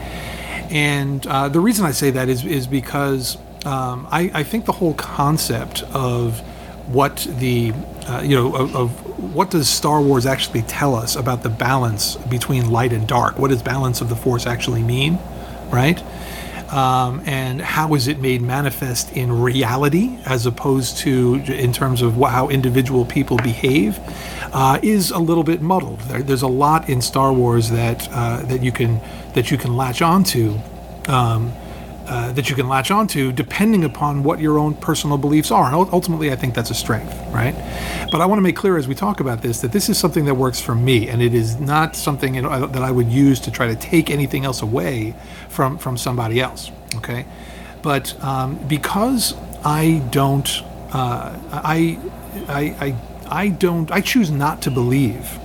[SPEAKER 9] And uh, the reason I say that is is because um, I, I think the whole concept of what the uh, you know of, of what does Star Wars actually tell us about the balance between light and dark? What does balance of the Force actually mean, right? Um, and how is it made manifest in reality as opposed to in terms of how individual people behave uh, is a little bit muddled. There, there's a lot in Star Wars that uh, that you can that you can latch onto. Um, uh, that you can latch onto depending upon what your own personal beliefs are. And ultimately, I think that's a strength, right? But I want to make clear as we talk about this that this is something that works for me, and it is not something that I would use to try to take anything else away from from somebody else. Okay, but um, because I don't, uh, I, I, I, I don't, I choose not to believe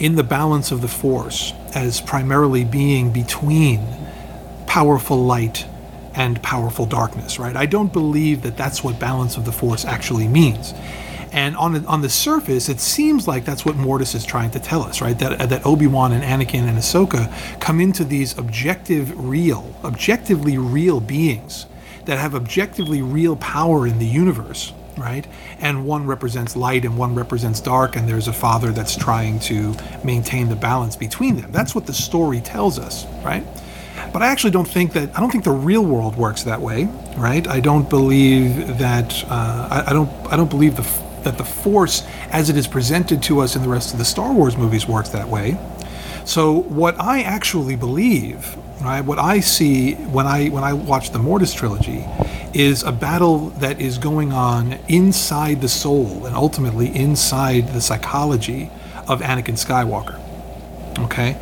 [SPEAKER 9] in the balance of the force as primarily being between powerful light and powerful darkness, right? I don't believe that that's what balance of the force actually means. And on the, on the surface, it seems like that's what Mortis is trying to tell us, right? That that Obi Wan and Anakin and Ahsoka come into these objective, real, objectively real beings that have objectively real power in the universe, right? And one represents light and one represents dark, and there's a father that's trying to maintain the balance between them. That's what the story tells us, right? But I actually don't think that I don't think the real world works that way, right? I don't believe that uh, I, I don't I don't believe the that the Force, as it is presented to us in the rest of the Star Wars movies, works that way. So what I actually believe, right, what I see when I when I watch the Mortis trilogy, is a battle that is going on inside the soul and ultimately inside the psychology of Anakin Skywalker. Okay.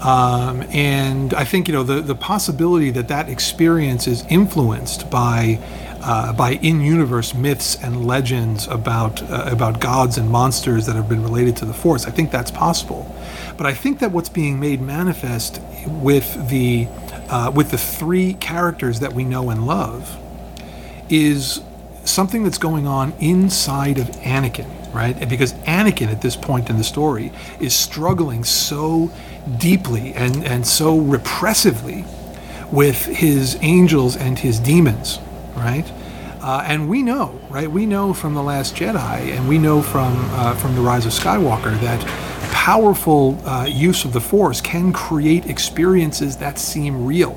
[SPEAKER 9] Um, and I think you know the the possibility that that experience is influenced by uh, by in-universe myths and legends about uh, about gods and monsters that have been related to the Force. I think that's possible, but I think that what's being made manifest with the uh, with the three characters that we know and love is something that's going on inside of Anakin, right? Because Anakin at this point in the story is struggling so deeply and, and so repressively with his angels and his demons, right? Uh, and we know, right? We know from the Last Jedi, and we know from uh, from the Rise of Skywalker that powerful uh, use of the Force can create experiences that seem real,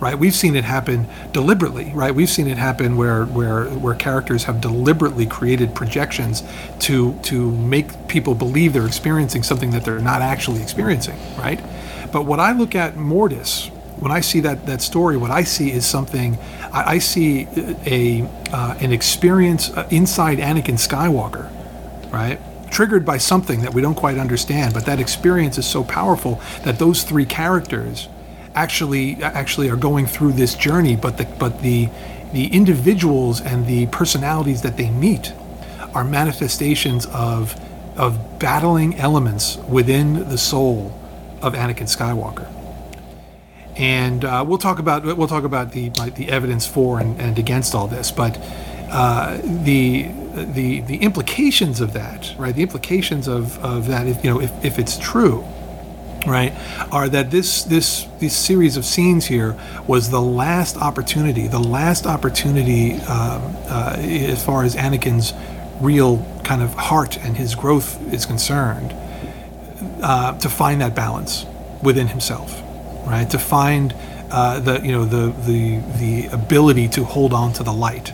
[SPEAKER 9] right? We've seen it happen deliberately, right? We've seen it happen where where where characters have deliberately created projections to to make people believe they're experiencing something that they're not actually experiencing, right? But what I look at Mortis, when I see that that story, what I see is something. I, I see a uh, an experience uh, inside Anakin Skywalker, right? Triggered by something that we don't quite understand, but that experience is so powerful that those three characters actually actually are going through this journey. But the but the the individuals and the personalities that they meet are manifestations of of battling elements within the soul of Anakin Skywalker and uh, we'll talk about we'll talk about the the evidence for and, and against all this, but uh, the the the implications of that, right? The implications of, of that, if you know, if, if it's true, right, are that this this this series of scenes here was the last opportunity, the last opportunity um, uh, as far as Anakin's real kind of heart and his growth is concerned, uh, to find that balance within himself right? To find uh, the you know the the the ability to hold on to the light.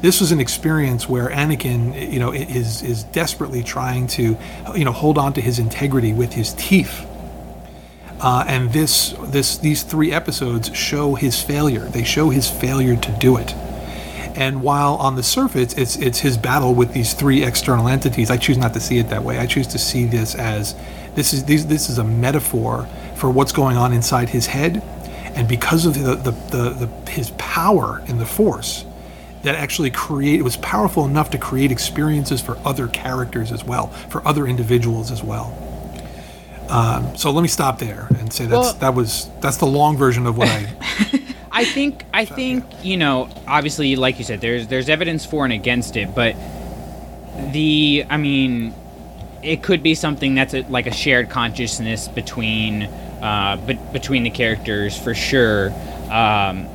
[SPEAKER 9] This was an experience where Anakin, you know, is is desperately trying to, you know, hold on to his integrity with his teeth. Uh, and this this these three episodes show his failure. They show his failure to do it. And while on the surface it's it's his battle with these three external entities, I choose not to see it that way. I choose to see this as this is these, this is a metaphor for what's going on inside his head, and because of the, the, the, the his power in the force, that actually create it was powerful enough to create experiences for other characters as well, for other individuals as well. Um, so let me stop there and say that's
[SPEAKER 7] Well-
[SPEAKER 9] that was that's the long version of what I
[SPEAKER 7] I think I think you know obviously like you said there's there's evidence for and against it, but the I mean, it could be something that's a, like a shared consciousness between uh, but between the characters for sure. Um,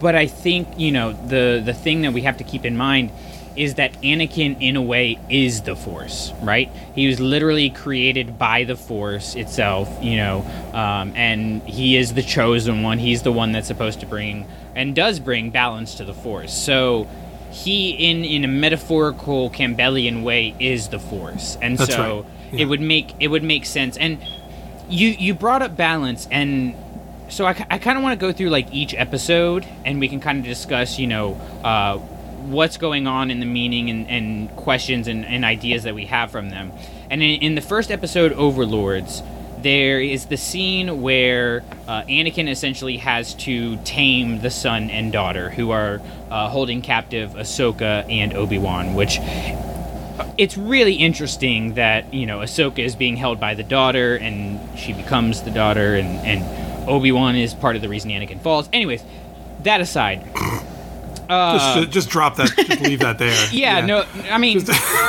[SPEAKER 7] but I think you know the the thing that we have to keep in mind is that Anakin, in a way, is the Force, right? He was literally created by the Force itself, you know, um, and he is the chosen one. He's the one that's supposed to bring and does bring balance to the Force. So he, in in a metaphorical Campbellian way, is the Force, and
[SPEAKER 9] That's
[SPEAKER 7] so
[SPEAKER 9] right. Yeah.
[SPEAKER 7] it would make it would make sense. And you you brought up balance and so I, I kind of want to go through like each episode and we can kind of discuss you know uh, what's going on in the meaning and, and questions and, and ideas that we have from them and in, in the first episode overlords there is the scene where uh, Anakin essentially has to tame the son and daughter who are uh, holding captive Ahsoka and Obi-Wan which it's really interesting that you know Ahsoka is being held by the daughter, and she becomes the daughter, and and Obi Wan is part of the reason Anakin falls. Anyways, that aside, uh,
[SPEAKER 9] just, just drop that. Just leave that there.
[SPEAKER 7] yeah, no, I mean,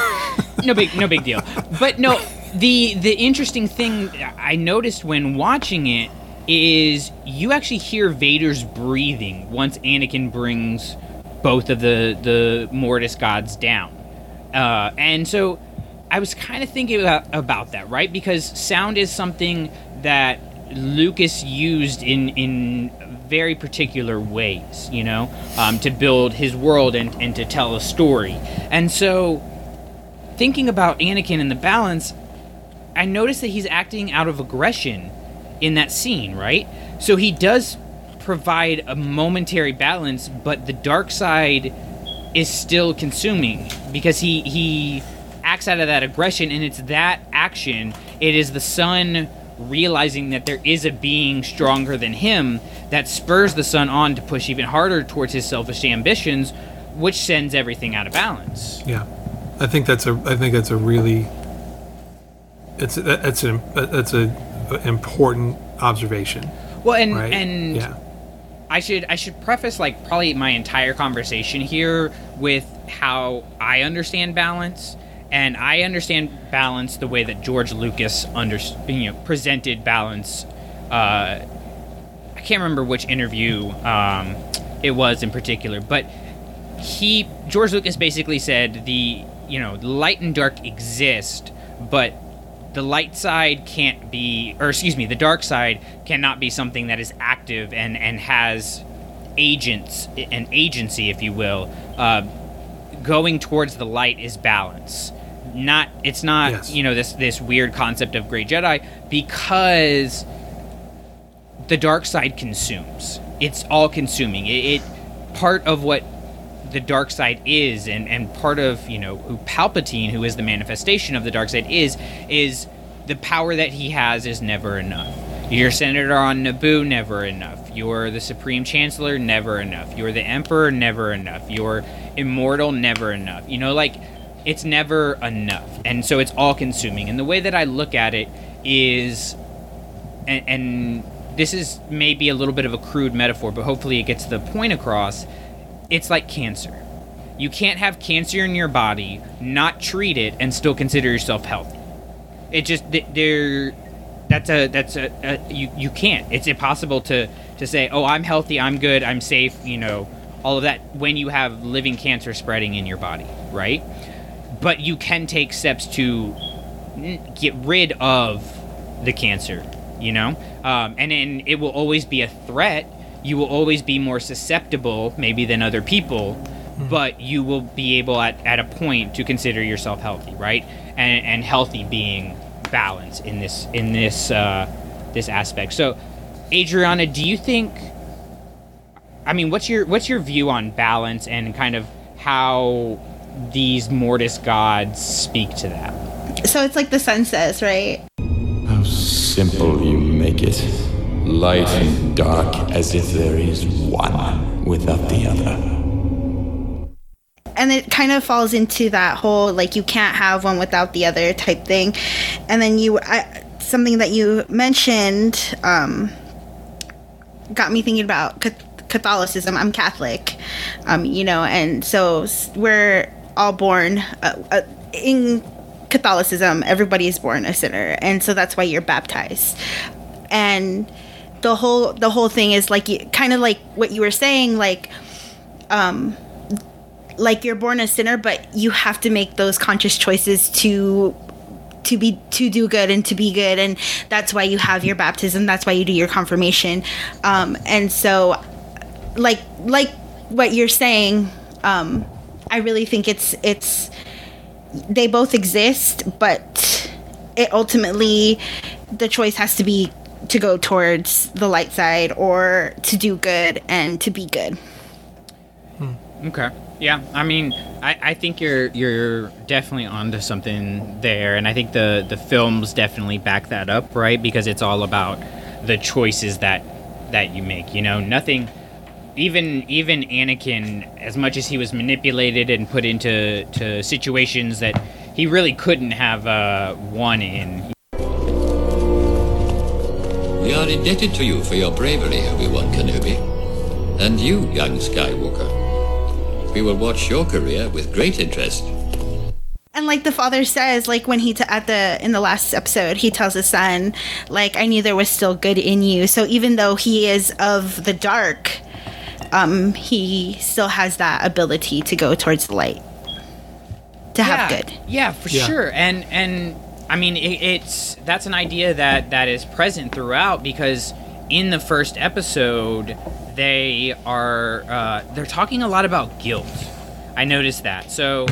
[SPEAKER 7] no big, no big deal. But no, the the interesting thing I noticed when watching it is you actually hear Vader's breathing once Anakin brings both of the the Mortis gods down, uh, and so I was kind of thinking about, about that, right? Because sound is something that Lucas used in in very particular ways, you know, um, to build his world and, and to tell a story. And so, thinking about Anakin and the balance, I noticed that he's acting out of aggression in that scene, right? So he does provide a momentary balance, but the dark side is still consuming because he he acts out of that aggression and it's that action it is the son realizing that there is a being stronger than him that spurs the son on to push even harder towards his selfish ambitions which sends everything out of balance
[SPEAKER 9] Yeah, I think that's a. I think that's a really. It's that's an that's a important observation.
[SPEAKER 7] well and
[SPEAKER 9] Right?
[SPEAKER 7] and
[SPEAKER 9] Yeah.
[SPEAKER 7] I should I should preface like probably my entire conversation here with how I understand balance, and I understand balance the way that George Lucas under you know presented balance. Uh, I can't remember which interview um, it was in particular, but he George Lucas basically said the you know light and dark exist, but the light side can't be or excuse me the dark side cannot be something that is active and and has agents an agency if you will uh, going towards the light is balance not it's not
[SPEAKER 9] Yes.
[SPEAKER 7] you know this this weird concept of great jedi because the dark side consumes. It's all consuming. It, it part of what the dark side is and, and part of you know who palpatine who is the manifestation of the dark side is is the power that he has is never enough. You're senator on naboo never enough. You're the supreme chancellor never enough. You're the emperor never enough. You're immortal never enough. You know like it's never enough and so it's all consuming and the way that i look at it is and, and this is maybe a little bit of a crude metaphor, but hopefully it gets the point across. It's like cancer. You can't have cancer in your body, not treat it, and still consider yourself healthy. It just th- there. That's a that's a, a you you can't. It's impossible to to say, oh, I'm healthy, I'm good, I'm safe. You know, all of that when you have living cancer spreading in your body, right? But you can take steps to get rid of the cancer you know? Um, and then it will always be a threat. You will always be more susceptible maybe than other people but you will be able at, at a point to consider yourself healthy right? And, and healthy being balance in this in this uh, this aspect. So adriana do you think i mean what's your what's your view on balance and kind of how these mortis gods speak to that
[SPEAKER 8] So it's like the son says, right?
[SPEAKER 3] How simple you make it. Light and dark as if there is one without the other.
[SPEAKER 8] and it kind of falls into that whole like you can't have one without the other type thing and then you I, something that you mentioned um, got me thinking about catholicism i'm catholic um, you know and so we're all born uh, uh, in Catholicism. Everybody is born a sinner, and so that's why you're baptized. And the whole the whole thing is like kind of like what you were saying, like um like you're born a sinner, but you have to make those conscious choices to to be to do good and to be good and that's why you have your baptism that's why you do your confirmation um, and so like like what you're saying um, i really think it's it's they both exist but it ultimately the choice has to be to go towards the light side or to do good and to be good hmm.
[SPEAKER 7] Okay. Yeah, I mean, I, I think you're you're definitely onto something there, and I think the the films definitely back that up, right? Because it's all about the choices that that you make. You know, nothing. Even even Anakin, as much as he was manipulated and put into to situations that he really couldn't have uh, won in.
[SPEAKER 14] We are indebted to you for your bravery, Obi-Wan Kenobi. And you, young Skywalker. We will watch your career with great interest.
[SPEAKER 8] and like the father says like when he t- at the in the last episode he tells his son like i knew there was still good in you so even though he is of the dark um he still has that ability to go towards the light to have good
[SPEAKER 7] Yeah, for
[SPEAKER 8] Yeah.
[SPEAKER 7] sure. And and I mean, it, it's that's an idea that that is present throughout because in the first episode they are uh, they're talking a lot about guilt. I noticed that. So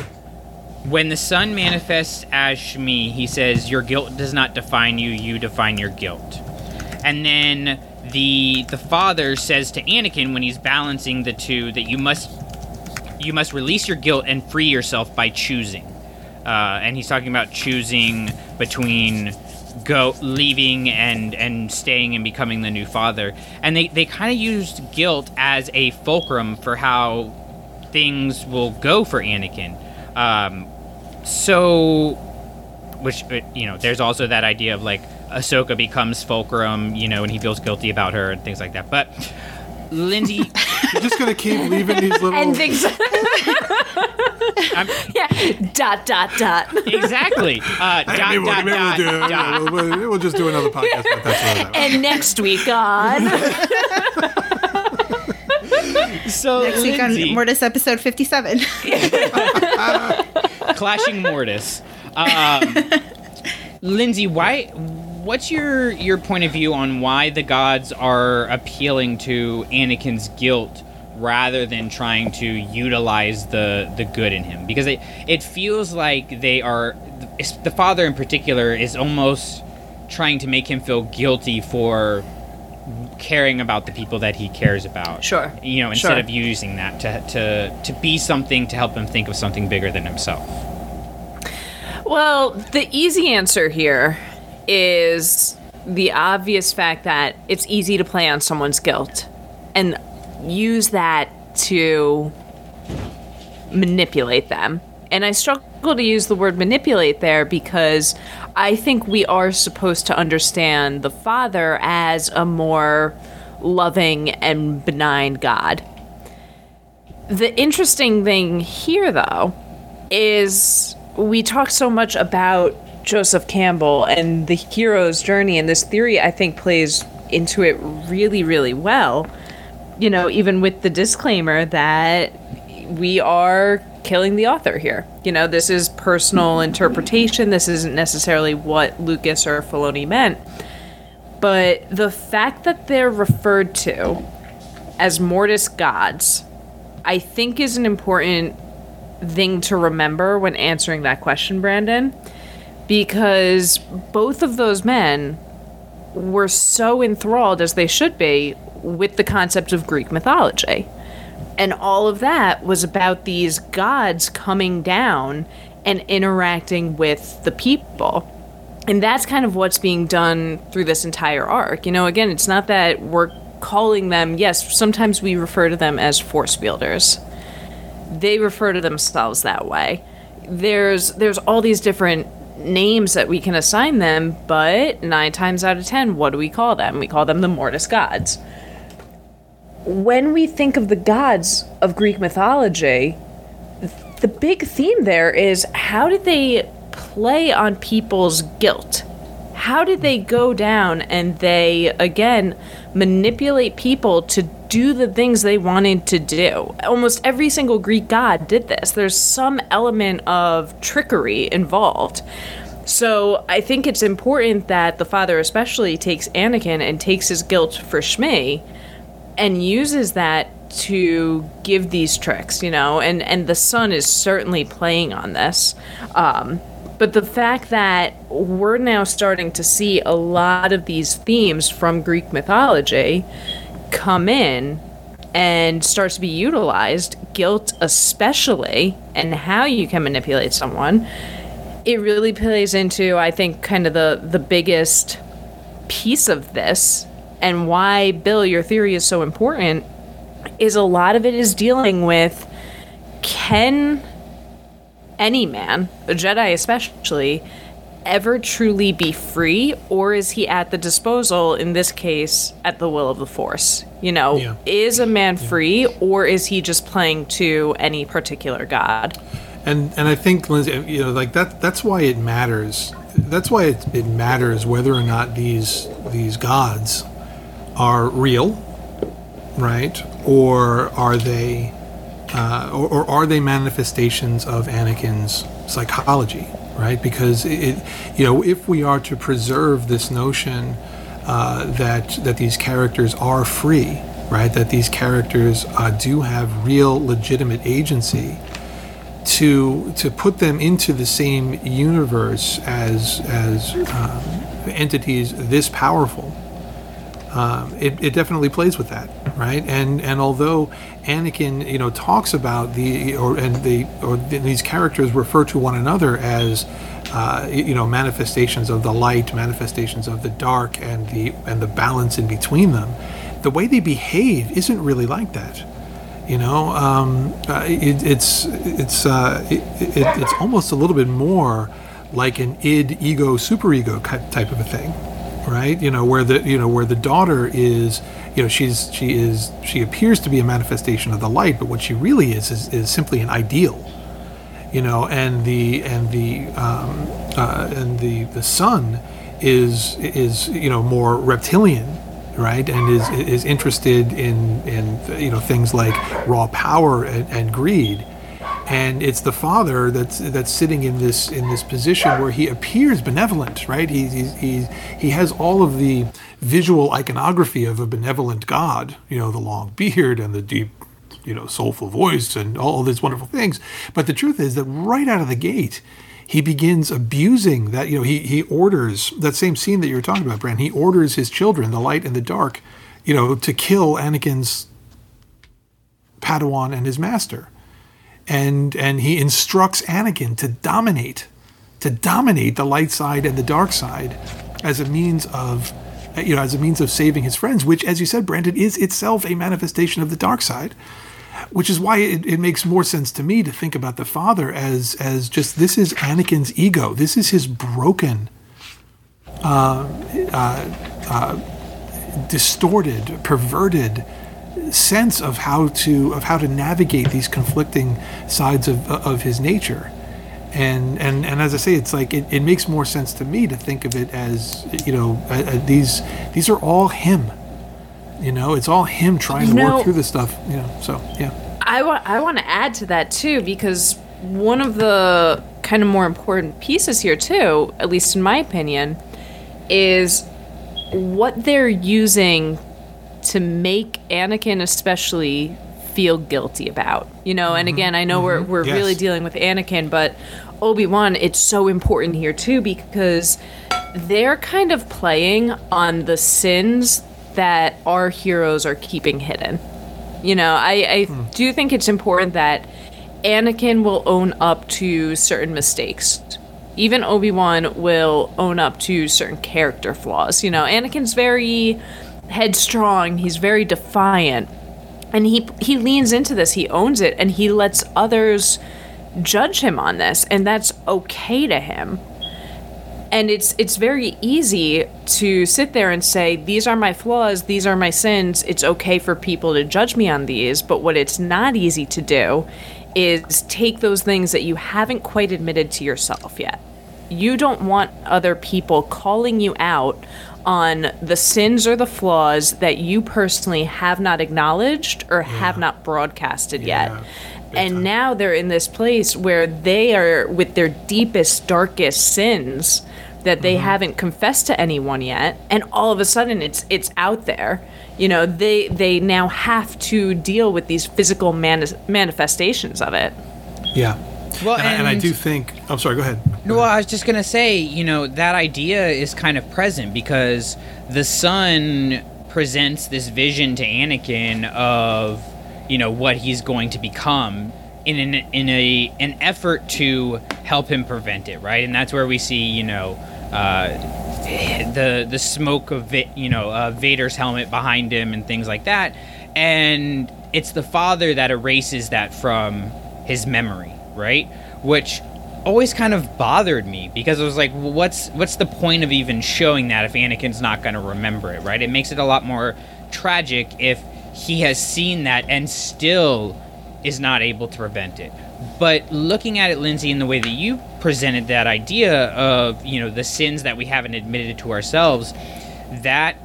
[SPEAKER 7] when the son manifests as Shmi, he says, "Your guilt does not define you; you define your guilt." And then the the father says to Anakin when he's balancing the two that you must you must release your guilt and free yourself by choosing. Uh, and he's talking about choosing between go leaving and and staying and becoming the new father. And they they kind of used guilt as a fulcrum for how things will go for Anakin. Um, so, which uh, you know, there's also that idea of like Ahsoka becomes fulcrum, you know, and he feels guilty about her and things like that. But Lindsay,
[SPEAKER 9] You're just gonna keep leaving these little.
[SPEAKER 4] and things. yeah. Dot dot dot.
[SPEAKER 7] Exactly. Uh, dot,
[SPEAKER 9] maybe we'll-
[SPEAKER 7] dot,
[SPEAKER 9] maybe we'll
[SPEAKER 7] dot,
[SPEAKER 9] do-
[SPEAKER 7] dot.
[SPEAKER 9] we'll- we'll- we'll just do another podcast. But that's what
[SPEAKER 4] and next week on.
[SPEAKER 7] So
[SPEAKER 8] next week on mortis episode 57
[SPEAKER 7] clashing mortis um, lindsay why what's your your point of view on why the gods are appealing to anakin's guilt rather than trying to utilize the the good in him because it it feels like they are the father in particular is almost trying to make him feel guilty for caring about the people that he cares about
[SPEAKER 4] Sure.
[SPEAKER 7] you know instead
[SPEAKER 4] Sure.
[SPEAKER 7] of using that to to to be something to help him think of something bigger than himself
[SPEAKER 4] Well, the easy answer here is the obvious fact that it's easy to play on someone's guilt and use that to manipulate them. And I struggle to use the word manipulate there because I think we are supposed to understand the Father as a more loving and benign God. The interesting thing here, though, is we talk so much about Joseph Campbell and the hero's journey, and this theory I think plays into it really, really well. You know, even with the disclaimer that we are killing the author here. You know, this is personal interpretation. This isn't necessarily what Lucas or Filoni meant. But the fact that they're referred to as Mortis gods, I think is an important thing to remember when answering that question, Brandon, because both of those men were so enthralled, as they should be, with the concept of Greek mythology. And all of that was about these gods coming down and interacting with the people. And that's kind of what's being done through this entire arc. You know, again, it's not that we're calling them, yes, sometimes we refer to them as force wielders they refer to themselves that way. There's there's all these different names that we can assign them, but nine times out of ten, what do we call them? We call them the Mortis gods. When we think of the gods of Greek mythology, the big theme there is how did they play on people's guilt? How did they go down and they again manipulate people to do the things they wanted to do? Almost every single Greek god did this. There's some element of trickery involved. So I think it's important that the father especially takes Anakin and takes his guilt for Shmi and uses that to give these tricks, you know, and and the son is certainly playing on this. Um, but the fact that we're now starting to see a lot of these themes from Greek mythology come in and start to be utilized, guilt especially, and how you can manipulate someone, it really plays into, I think, kind of the the biggest piece of this and why Bill, your theory is so important is a lot of it is dealing with can any man, a Jedi especially, ever truly be free, or is he at the disposal, in this case, at the will of the Force? You know,
[SPEAKER 9] Yeah.
[SPEAKER 4] is a man free, or is he just playing to any particular god?
[SPEAKER 9] And and I think Lindsay, you know, like that. That's why it matters. That's why it, it matters whether or not these these gods are real, right, or are they, uh, or, or are they manifestations of Anakin's psychology, right? Because it, you know, if we are to preserve this notion uh, that that these characters are free, right, that these characters uh, do have real, legitimate agency to to put them into the same universe as as um, entities this powerful. Um, it, it definitely plays with that, right? And and although Anakin, you know, talks about the or and the or these characters refer to one another as, uh, you know, manifestations of the light, manifestations of the dark, and the and the balance in between them. The way they behave isn't really like that you know um, uh, it, it's it's uh, it, it, it's almost a little bit more like an id ego superego type of a thing right? You know where the you know where the daughter is you know she's she is she appears to be a manifestation of the light but what she really is is, is simply an ideal you know? And the and the um, uh, and the the son is is you know more reptilian right? And is is interested in in you know things like raw power and, and greed and it's the father that's that's sitting in this in this position where he appears benevolent right? He he he, has all of the visual iconography of a benevolent god you know the long beard and the deep you know soulful voice and all these wonderful things. But the truth is that right out of the gate he begins abusing that you know he he orders that same scene that you were talking about Bran he orders his children the light and the dark you know to kill Anakin's Padawan and his master and and he instructs Anakin to dominate to dominate the light side and the dark side as a means of you know as a means of saving his friends which as you said Brandon is itself a manifestation of the dark side which is why it, it makes more sense to me to think about the father as as just this is Anakin's ego. This is his broken uh, uh, uh, distorted perverted sense of how to of how to navigate these conflicting sides of of his nature. And and and as I say, it's like it, it makes more sense to me to think of it as you know uh, these these are all him, you know, it's all him trying to
[SPEAKER 4] know-
[SPEAKER 9] work through this stuff, you know. So yeah,
[SPEAKER 4] I want I want to add to that too because one of the kind of more important pieces here too, at least in my opinion, is what they're using to make Anakin especially feel guilty about. You know, and mm-hmm. again, I know we're mm-hmm. we're
[SPEAKER 15] Yes.
[SPEAKER 4] really dealing with Anakin, but Obi-Wan it's so important here too because they're kind of playing on the sins that our heroes are keeping hidden. You know, I, I hmm. do think it's important that Anakin will own up to certain mistakes. Even Obi Wan will own up to certain character flaws. You know, Anakin's very headstrong. He's very defiant, and he he leans into this. He owns it, and he lets others judge him on this, and that's okay to him and it's it's very easy to sit there and say these are my flaws these are my sins it's okay for people to judge me on these but what it's not easy to do is take those things that you haven't quite admitted to yourself yet. You don't want other people calling you out on the sins or the flaws that you personally have not acknowledged or have not broadcasted yet. And now they're in this place where they are with their deepest, darkest sins that they mm-hmm. haven't confessed to anyone yet, and all of a sudden it's it's out there. You know, they they now have to deal with these physical mani- manifestations of it.
[SPEAKER 9] Yeah.
[SPEAKER 7] Well,
[SPEAKER 9] and, I, and I do think. I'm sorry. Go ahead.
[SPEAKER 7] No, I was just gonna say, you know, that idea is kind of present because the son presents this vision to Anakin of, you know, what he's going to become in an in a an effort to help him prevent it, right? And that's where we see, you know, uh, the the smoke of you know uh, Vader's helmet behind him and things like that, and it's the father that erases that from his memory, right? Which always kind of bothered me because it was like, well, what's what's the point of even showing that if Anakin's not going to remember it, right? It makes it a lot more tragic if he has seen that and still is not able to prevent it. But looking at it, Lindsay, in the way that you presented that idea of you know the sins that we haven't admitted to ourselves, that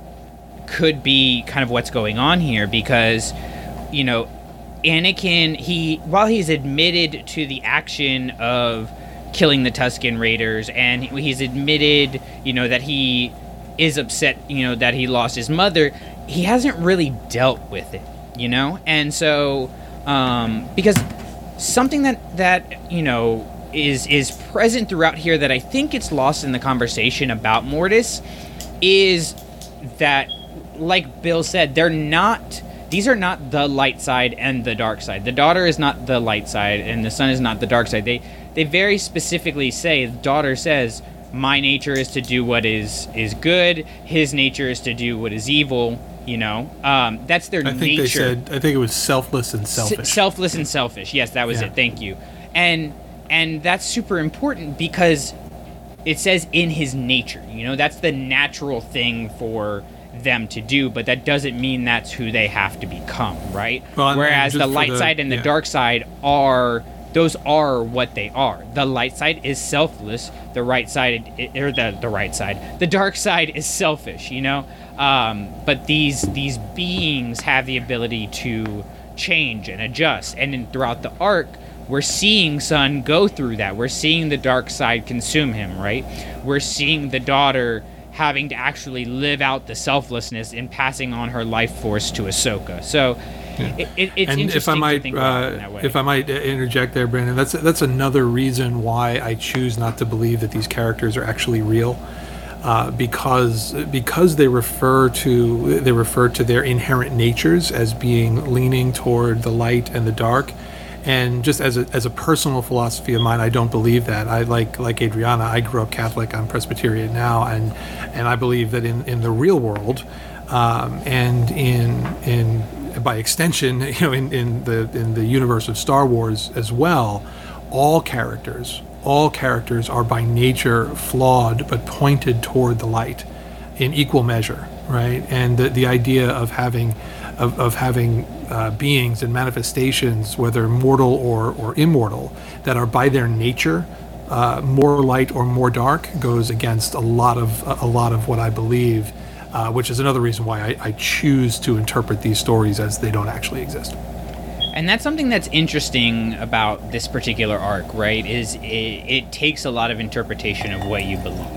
[SPEAKER 7] could be kind of what's going on here because you know Anakin he while he's admitted to the action of killing the Tusken Raiders and he's admitted you know that he is upset you know that he lost his mother he hasn't really dealt with it you know? And so um because something that that you know is is present throughout here that I think it's lost in the conversation about Mortis is that like Bill said they're not these are not the light side and the dark side. The daughter is not the light side and the son is not the dark side. They they very specifically say the daughter says my nature is to do what is is good, his nature is to do what is evil, you know. Um, that's their
[SPEAKER 9] I think
[SPEAKER 7] nature
[SPEAKER 9] they said. I think it was selfless and
[SPEAKER 7] S-
[SPEAKER 9] selfish.
[SPEAKER 7] selfless and selfish. Yes, that was
[SPEAKER 9] Yeah.
[SPEAKER 7] it. Thank you. And and that's super important because it says in his nature. You know, that's the natural thing for them to do, but that doesn't mean that's who they have to become, right?
[SPEAKER 9] Well,
[SPEAKER 7] Whereas the light
[SPEAKER 9] the-
[SPEAKER 7] side and the
[SPEAKER 9] yeah.
[SPEAKER 7] dark side are those are what they are. The light side is selfless. The right side, or the the right side, the dark side is selfish. You know, um, but these these beings have the ability to change and adjust. And in, throughout the arc, we're seeing Son go through that. We're seeing the dark side consume him. Right. We're seeing the daughter having to actually live out the selflessness in passing on her life force to Ahsoka. So. It, it, it's
[SPEAKER 9] and if I might,
[SPEAKER 7] to think about it in
[SPEAKER 9] uh,
[SPEAKER 7] that way.
[SPEAKER 9] if I might interject there, Brandon, that's that's another reason why I choose not to believe that these characters are actually real, uh, because because they refer to they refer to their inherent natures as being leaning toward the light and the dark, and just as a, as a personal philosophy of mine, I don't believe that. I like like Adriana. I grew up Catholic. I'm Presbyterian now, and and I believe that in in the real world, um, and in in by extension, you know, in, in the in the universe of Star Wars as well, all characters, all characters are by nature flawed but pointed toward the light in equal measure, right? And the, the idea of having of, of having uh, beings and manifestations, whether mortal or, or immortal, that are by their nature uh, more light or more dark, goes against a lot of a lot of what I believe uh, which is another reason why I, I choose to interpret these stories as they don't actually exist.
[SPEAKER 7] And that's something that's interesting about this particular arc, right? Is it, it takes a lot of interpretation of what you believe.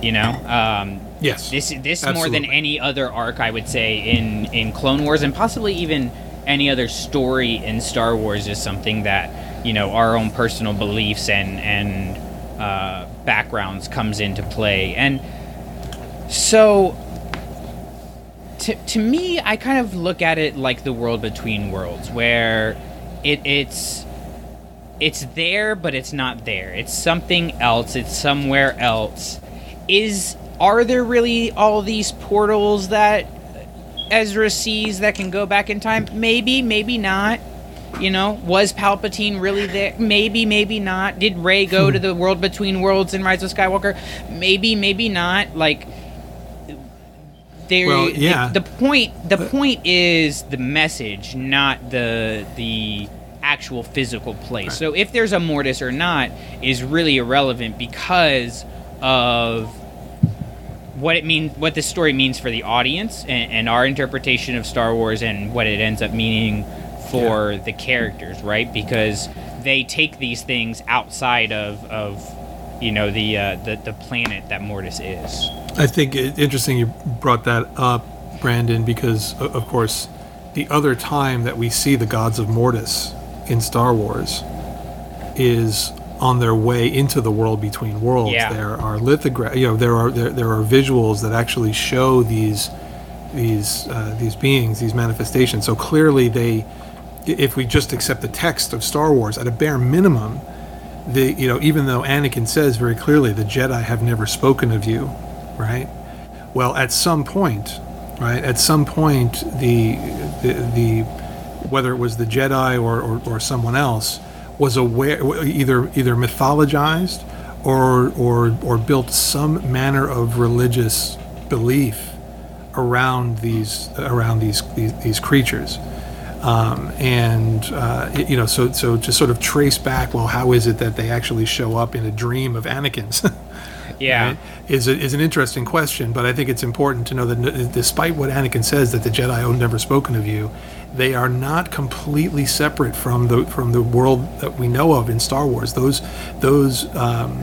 [SPEAKER 7] You know, um,
[SPEAKER 9] yes.
[SPEAKER 7] This this more than any other arc, I would say, in in Clone Wars and possibly even any other story in Star Wars is something that you know our own personal beliefs and and uh, backgrounds comes into play. And so to, to me, I kind of look at it like the world between worlds, where it, it's it's there, but it's not there. It's something else. It's somewhere else. Is are there really all these portals that Ezra sees that can go back in time? Maybe, maybe not. You know, was Palpatine really there? Maybe, maybe not. Did Rey go to the world between worlds in Rise of Skywalker? Maybe, maybe not. Like there
[SPEAKER 9] Well, yeah.
[SPEAKER 7] the, the point the point is the message, not the the actual physical place. So if there's a mortis or not is really irrelevant because of what it means, what this story means for the audience, and, and our interpretation of Star Wars, and what it ends up meaning for the characters, right? Because they take these things outside of, of you know, the, uh, the the planet that Mortis is.
[SPEAKER 9] I think it interesting you brought that up, Brandon, because of course, the other time that we see the gods of Mortis in Star Wars is on their way into the world between worlds.
[SPEAKER 7] Yeah.
[SPEAKER 9] There are lithographs, you know, there are there, there are visuals that actually show these these uh, these beings, these manifestations. So clearly, they, if we just accept the text of Star Wars, at a bare minimum, the you know even though Anakin says very clearly the Jedi have never spoken of you, right? Well, at some point, right? At some point, the the, the whether it was the Jedi or, or, or someone else was aware either either mythologized or or or built some manner of religious belief around these around these these, these creatures. Um, and uh, it- you know so so to sort of trace back well how is it that they actually show up in a dream of Anakin's
[SPEAKER 7] Yeah.
[SPEAKER 9] right, is a, is an interesting question but I think it's important to know that n- despite what Anakin says that the Jedi have never spoken of you they are not completely separate from the from the world that we know of in Star Wars those those um,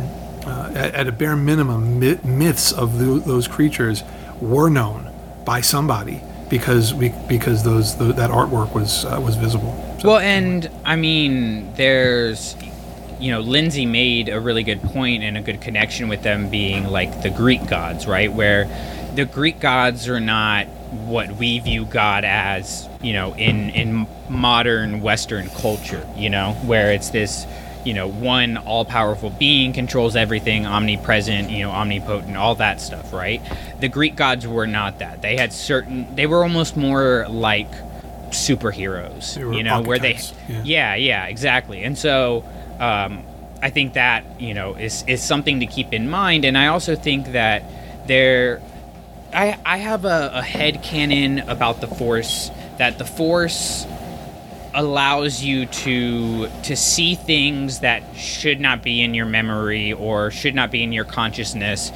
[SPEAKER 9] uh, at, at a bare minimum myth, myths of tho- those creatures were known by somebody because we because those tho- that artwork was uh, was visible.
[SPEAKER 7] Well, and I mean, there's, you know, Lindsay made a really good point and a good connection with them being like the Greek gods, right? Where the Greek gods are not what we view God as, you know, in in modern Western culture, you know, where it's this, you know, one all-powerful being controls everything, omnipresent, you know, omnipotent, all that stuff, right? The Greek gods were not that. They had certain. They were almost more like superheroes, you know, where they,
[SPEAKER 9] archetypes,
[SPEAKER 7] yeah. yeah, exactly. And so, um, I think that you know is is something to keep in mind. And I also think that there, I I have a, a head canon about the Force that the Force allows you to to see things that should not be in your memory or should not be in your consciousness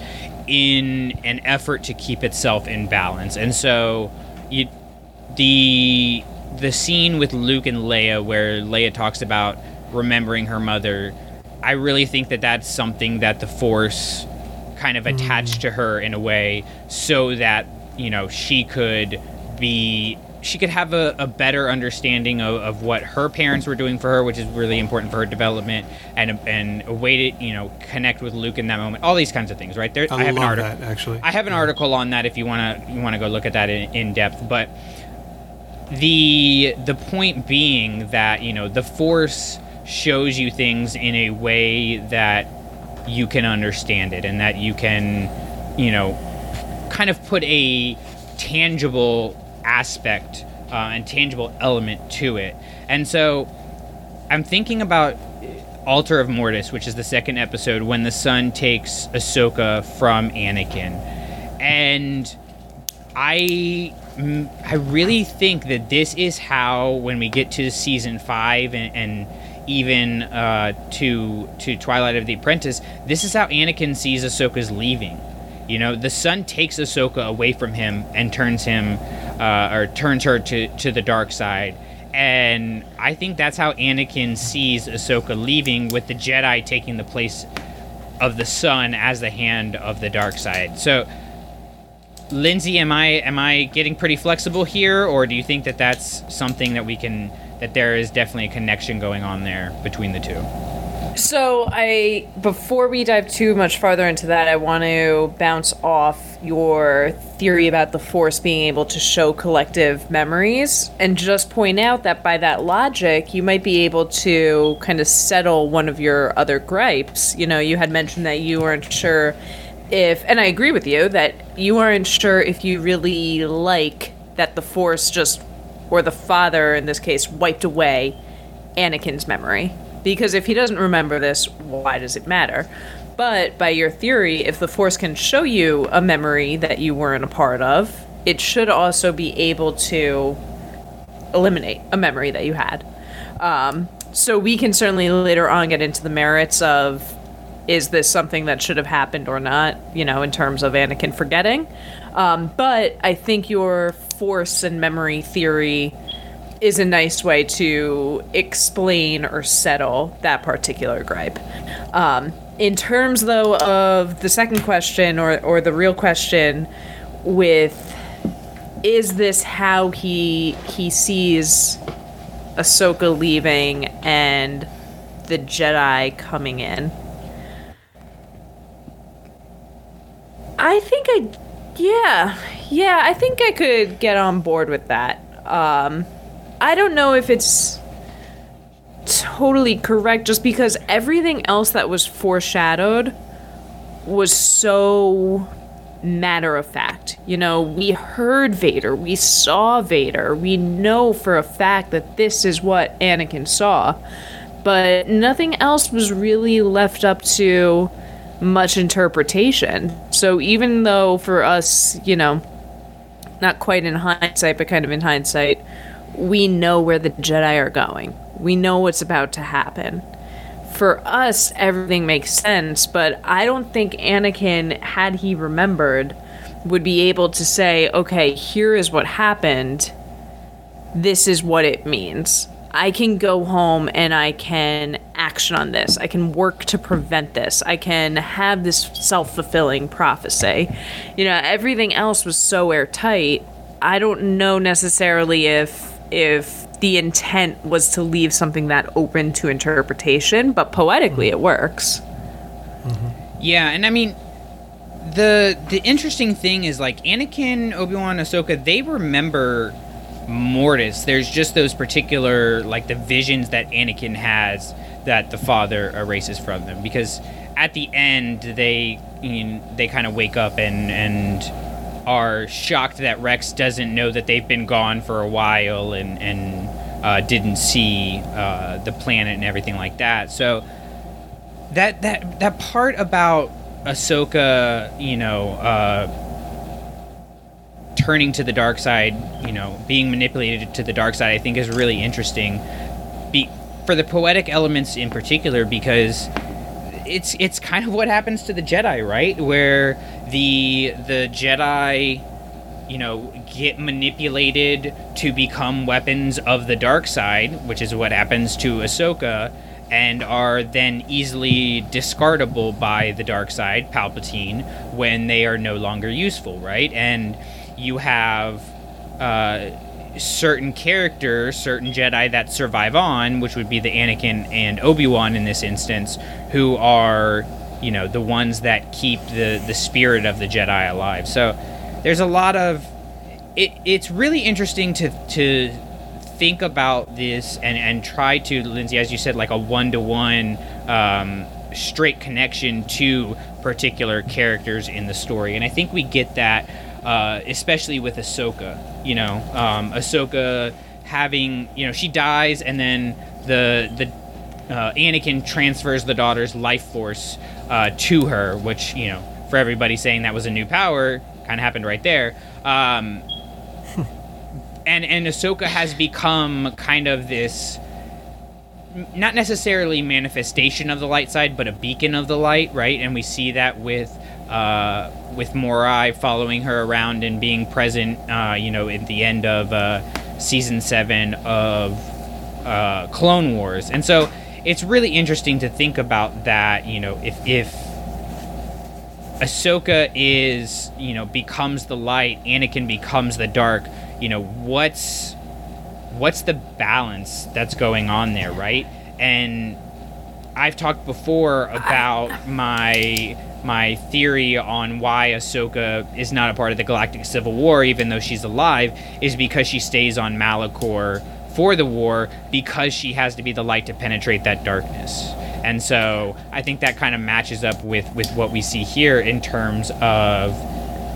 [SPEAKER 7] in an effort to keep itself in balance. And so you the the scene with Luke and Leia where Leia talks about remembering her mother, I really think that that's something that the Force kind of attached mm. to her in a way so that, you know, she could be she could have a, a better understanding of, of what her parents were doing for her, which is really important for her development, and a, and a way to you know connect with Luke in that moment. All these kinds of things, right? There,
[SPEAKER 9] I,
[SPEAKER 7] have
[SPEAKER 9] love
[SPEAKER 7] an article.
[SPEAKER 9] that actually.
[SPEAKER 7] I have an article on that if you want to you want to go look at that in, in depth. But the the point being that you know the force shows you things in a way that you can understand it and that you can you know kind of put a tangible aspect uh, and tangible element to it. And so i'm thinking about altar of mortis which is the second episode when the son takes ahsoka from anakin. And I mm, I really think that this is how when we get to season five and, and even uh, to to Twilight of the Apprentice, this is how Anakin sees Ahsoka's leaving. You know, the son takes Ahsoka away from him and turns him uh, or turns her to to the dark side. And I think that's how Anakin sees Ahsoka leaving, with the Jedi taking the place of the son as the hand of the dark side. So, Lindsay, am I am I getting pretty flexible here, or do you think that that's something that we can that there is definitely a connection going on there between the two?
[SPEAKER 4] So I before we dive too much farther into that, I want to bounce off your theory about the force being able to show collective memories and just point out that by that logic, you might be able to kind of settle one of your other gripes. You know, you had mentioned that you weren't sure if and I agree with you that you weren't sure if you really like that the force just or the father in this case wiped away Anakin's memory. Because if he doesn't remember this, why does it matter? But by your theory, if the Force can show you a memory that you weren't a part of, it should also be able to eliminate a memory that you had. Um, so we can certainly later on get into the merits of is this something that should have happened or not, you know, in terms of Anakin forgetting. Um, but I think your force and memory theory is a nice way to explain or settle that particular gripe. Um, in terms, though, of the second question or, or the real question with is this how he he sees Ahsoka leaving and the Jedi coming in? I think I, yeah, yeah, I think I could get on board with that. Um, I don't know if it's totally correct just because everything else that was foreshadowed was so matter of fact. You know, we heard Vader, we saw Vader, we know for a fact that this is what Anakin saw, but nothing else was really left up to much interpretation. So even though for us, you know, not quite in hindsight, but kind of in hindsight, we know where the Jedi are going. We know what's about to happen. For us, everything makes sense, but I don't think Anakin, had he remembered, would be able to say, okay, here is what happened. This is what it means. I can go home and I can action on this. I can work to prevent this. I can have this self fulfilling prophecy. You know, everything else was so airtight. I don't know necessarily if if the intent was to leave something that open to interpretation, but poetically it works. Mm-hmm.
[SPEAKER 7] Yeah, and I mean, the the interesting thing is like Anakin, Obi Wan, Ahsoka, they remember Mortis. There's just those particular like the visions that Anakin has that the father erases from them because at the end they you know, they kind of wake up and and are shocked that Rex doesn't know that they've been gone for a while and and uh, didn't see uh, the planet and everything like that. So that that that part about Ahsoka, you know, uh, turning to the dark side, you know, being manipulated to the dark side, I think is really interesting. Be, for the poetic elements in particular, because it's it's kind of what happens to the Jedi, right? Where the the Jedi, you know, get manipulated to become weapons of the dark side, which is what happens to Ahsoka, and are then easily discardable by the dark side, Palpatine, when they are no longer useful, right? And you have uh, certain characters, certain Jedi that survive on, which would be the Anakin and Obi Wan in this instance, who are, you know, the ones that keep the the spirit of the Jedi alive. So there's a lot of it. It's really interesting to to think about this and and try to, Lindsay, as you said, like a one to one. Straight connection to particular characters in the story, and I think we get that uh, especially with Ahsoka. You know, um, Ahsoka having you know she dies and then the the uh, Anakin transfers the daughter's life force uh, to her, which you know for everybody saying that was a new power kind of happened right there. Um, and and Ahsoka has become kind of this not necessarily manifestation of the light side, but a beacon of the light, right? And we see that with uh, with Morai following her around and being present, uh, you know, at the end of uh, season seven of uh, Clone Wars, and so it's really interesting to think about that. You know, if if Ahsoka is, you know, becomes the light, Anakin becomes the dark. You know, what's what's the balance that's going on there, right? And I've talked before about my my theory on why Ahsoka is not a part of the Galactic Civil War, even though she's alive, is because she stays on Malachor for the war because she has to be the light to penetrate that darkness. And so I think that kind of matches up with, with what we see here in terms of,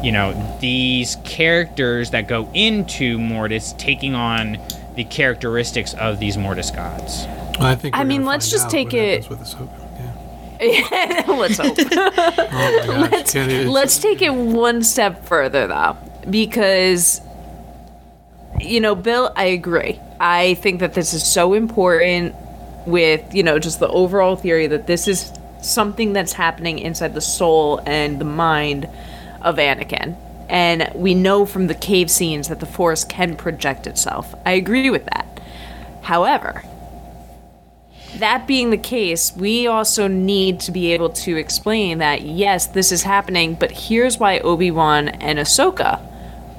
[SPEAKER 7] you know, these characters that go into Mortis taking on the characteristics of these Mortis gods.
[SPEAKER 9] I think.
[SPEAKER 4] I mean, let's just
[SPEAKER 9] out
[SPEAKER 4] take
[SPEAKER 9] what
[SPEAKER 4] it.
[SPEAKER 9] Happens With Ahsoka.
[SPEAKER 4] let's hope.
[SPEAKER 9] Oh my gosh,
[SPEAKER 4] let's, let's take it one step further though, because you know, Bill, I agree. I think that this is so important with, you know, just the overall theory that this is something that's happening inside the soul and the mind of Anakin. And we know from the cave scenes that the Force can project itself. I agree with that. However, that being the case, we also need to be able to explain that yes, this is happening, but here's why Obi Wan and Ahsoka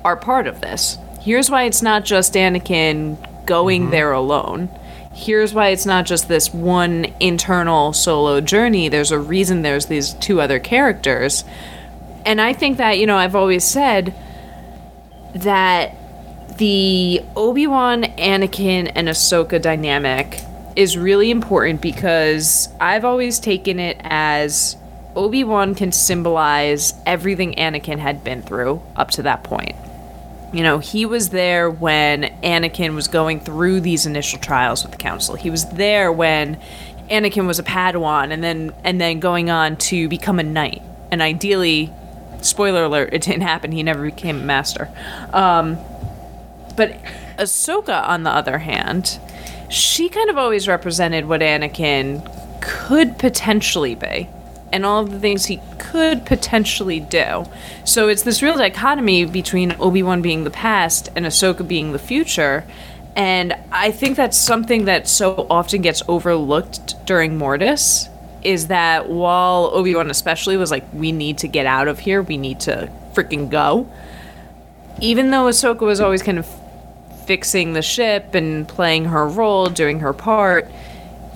[SPEAKER 4] are part of this. Here's why it's not just Anakin going mm-hmm. there alone. Here's why it's not just this one internal solo journey. There's a reason there's these two other characters. And I think that, you know, I've always said that the Obi Wan, Anakin, and Ahsoka dynamic is really important because I've always taken it as Obi Wan can symbolize everything Anakin had been through up to that point. You know, he was there when Anakin was going through these initial trials with the Council. He was there when Anakin was a Padawan and then and then going on to become a knight. And ideally, spoiler alert, it didn't happen. He never became a master. Um, but Ahsoka, on the other hand, she kind of always represented what Anakin could potentially be and all of the things he could potentially do. So it's this real dichotomy between Obi-Wan being the past and Ahsoka being the future. And I think that's something that so often gets overlooked during Mortis is that while Obi-Wan especially was like we need to get out of here, we need to freaking go. Even though Ahsoka was always kind of fixing the ship and playing her role, doing her part,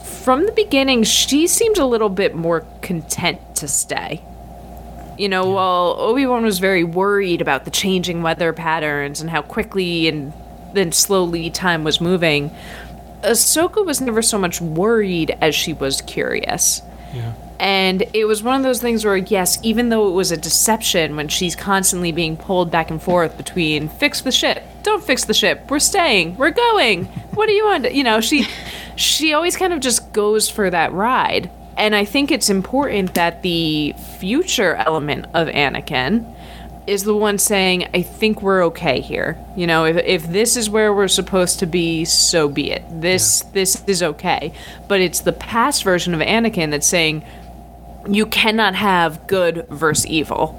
[SPEAKER 4] from the beginning, she seemed a little bit more content to stay. You know, while Obi Wan was very worried about the changing weather patterns and how quickly and then slowly time was moving, Ahsoka was never so much worried as she was curious.
[SPEAKER 9] Yeah.
[SPEAKER 4] And it was one of those things where, yes, even though it was a deception when she's constantly being pulled back and forth between fix the ship, don't fix the ship, we're staying, we're going, what do you want? You know, she she always kind of just goes for that ride. And I think it's important that the future element of Anakin is the one saying, I think we're okay here. You know, if, if this is where we're supposed to be, so be it. This this is okay. But it's the past version of Anakin that's saying you cannot have good versus evil.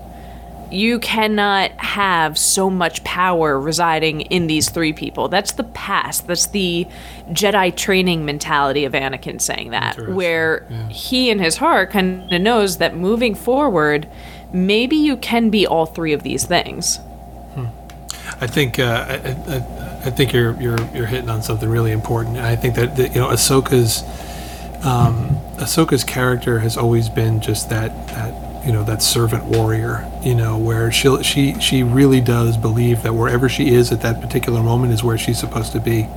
[SPEAKER 4] You cannot have so much power residing in these three people. That's the past. That's the Jedi training mentality of Anakin saying that, where he in his heart kind of knows that moving forward, maybe you can be all three of these things.
[SPEAKER 9] I think uh, I, I, I think you're you're you're hitting on something really important. And I think that, that you know Ahsoka's um, Ahsoka's character has always been just that that you know that servant warrior. You know where she she she really does believe that wherever she is at that particular moment is where she's supposed to be.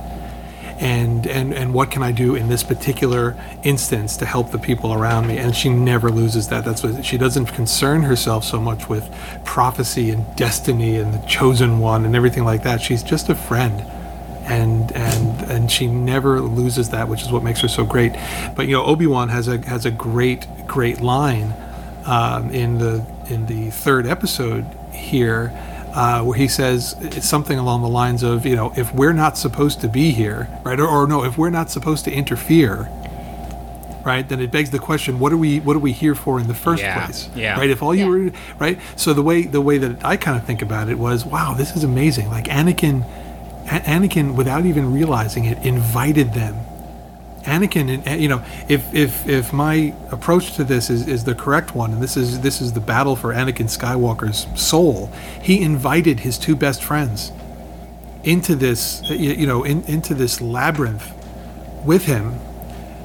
[SPEAKER 9] And, and and what can I do in this particular instance to help the people around me? And she never loses that. That's what she doesn't concern herself so much with prophecy and destiny and the chosen one and everything like that. She's just a friend and and and she never loses that, which is what makes her so great. But you know, Obi Wan has a has a great great line um, in the in the third episode here, uh, where he says it's something along the lines of, you know, if we're not supposed to be here, right, or, or no, if we're not supposed to interfere. Right, then it begs the question: What are we? What are we here for in the first
[SPEAKER 7] Yeah,
[SPEAKER 9] place?
[SPEAKER 7] yeah.
[SPEAKER 9] Right. If all you were right, so the way the way that I kind of think about it was, wow, this is amazing. Like Anakin, A- Anakin, without even realizing it, invited them. Anakin, and- you know, if if if my approach to this is, is the correct one, and this is this is the battle for Anakin Skywalker's soul, he invited his two best friends into this, you you know, in, into this labyrinth with him,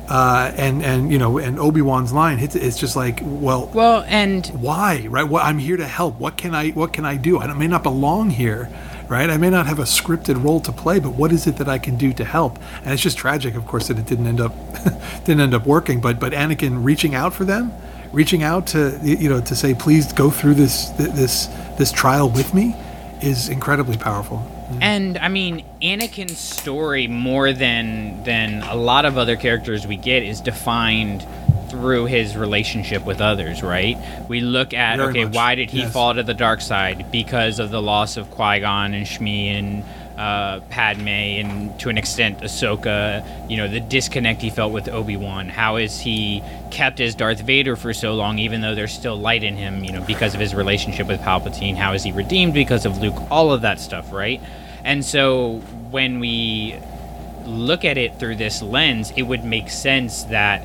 [SPEAKER 9] uh, and and you know, and Obi Wan's line, it's, it's just like, well,
[SPEAKER 7] well, and
[SPEAKER 9] why, right? Well, I'm here to help. What can I what can I do? I may not belong here, right? I may not have a scripted role to play, but what is it that I can do to help? And it's just tragic, of course, that it didn't end up didn't end up working. But but Anakin reaching out for them, reaching out to you know to say, please go through this this this trial with me, is incredibly powerful. Mm-hmm.
[SPEAKER 7] And I mean, Anakin's story more than than a lot of other characters we get is defined through his relationship with others, right? We look at
[SPEAKER 9] Very
[SPEAKER 7] okay,
[SPEAKER 9] much,
[SPEAKER 7] why did he
[SPEAKER 9] yes.
[SPEAKER 7] fall to the dark side? Because of the loss of Qui Gon and Shmi and uh, Padme and to an extent Ahsoka, you know, the disconnect he felt with Obi Wan. How is he kept as Darth Vader for so long, even though there's still light in him, you know, because of his relationship with Palpatine? How is he redeemed because of Luke? All of that stuff, right? And so when we look at it through this lens, it would make sense that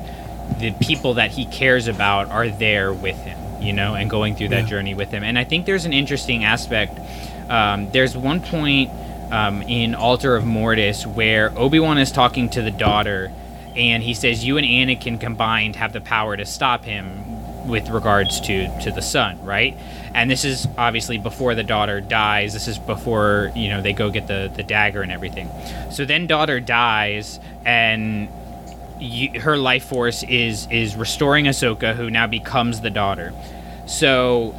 [SPEAKER 7] the people that he cares about are there with him, you know, and going through that
[SPEAKER 9] Yeah.
[SPEAKER 7] journey with him. And I think there's an interesting aspect. Um, there's one point um, in Altar of Mortis where Obi Wan is talking to the daughter, and he says, "You and Anakin combined have the power to stop him." With regards to to the son, right? And this is obviously before the daughter dies. This is before you know they go get the the dagger and everything. So then daughter dies, and y her life force is is restoring Ahsoka, who now becomes the daughter. So,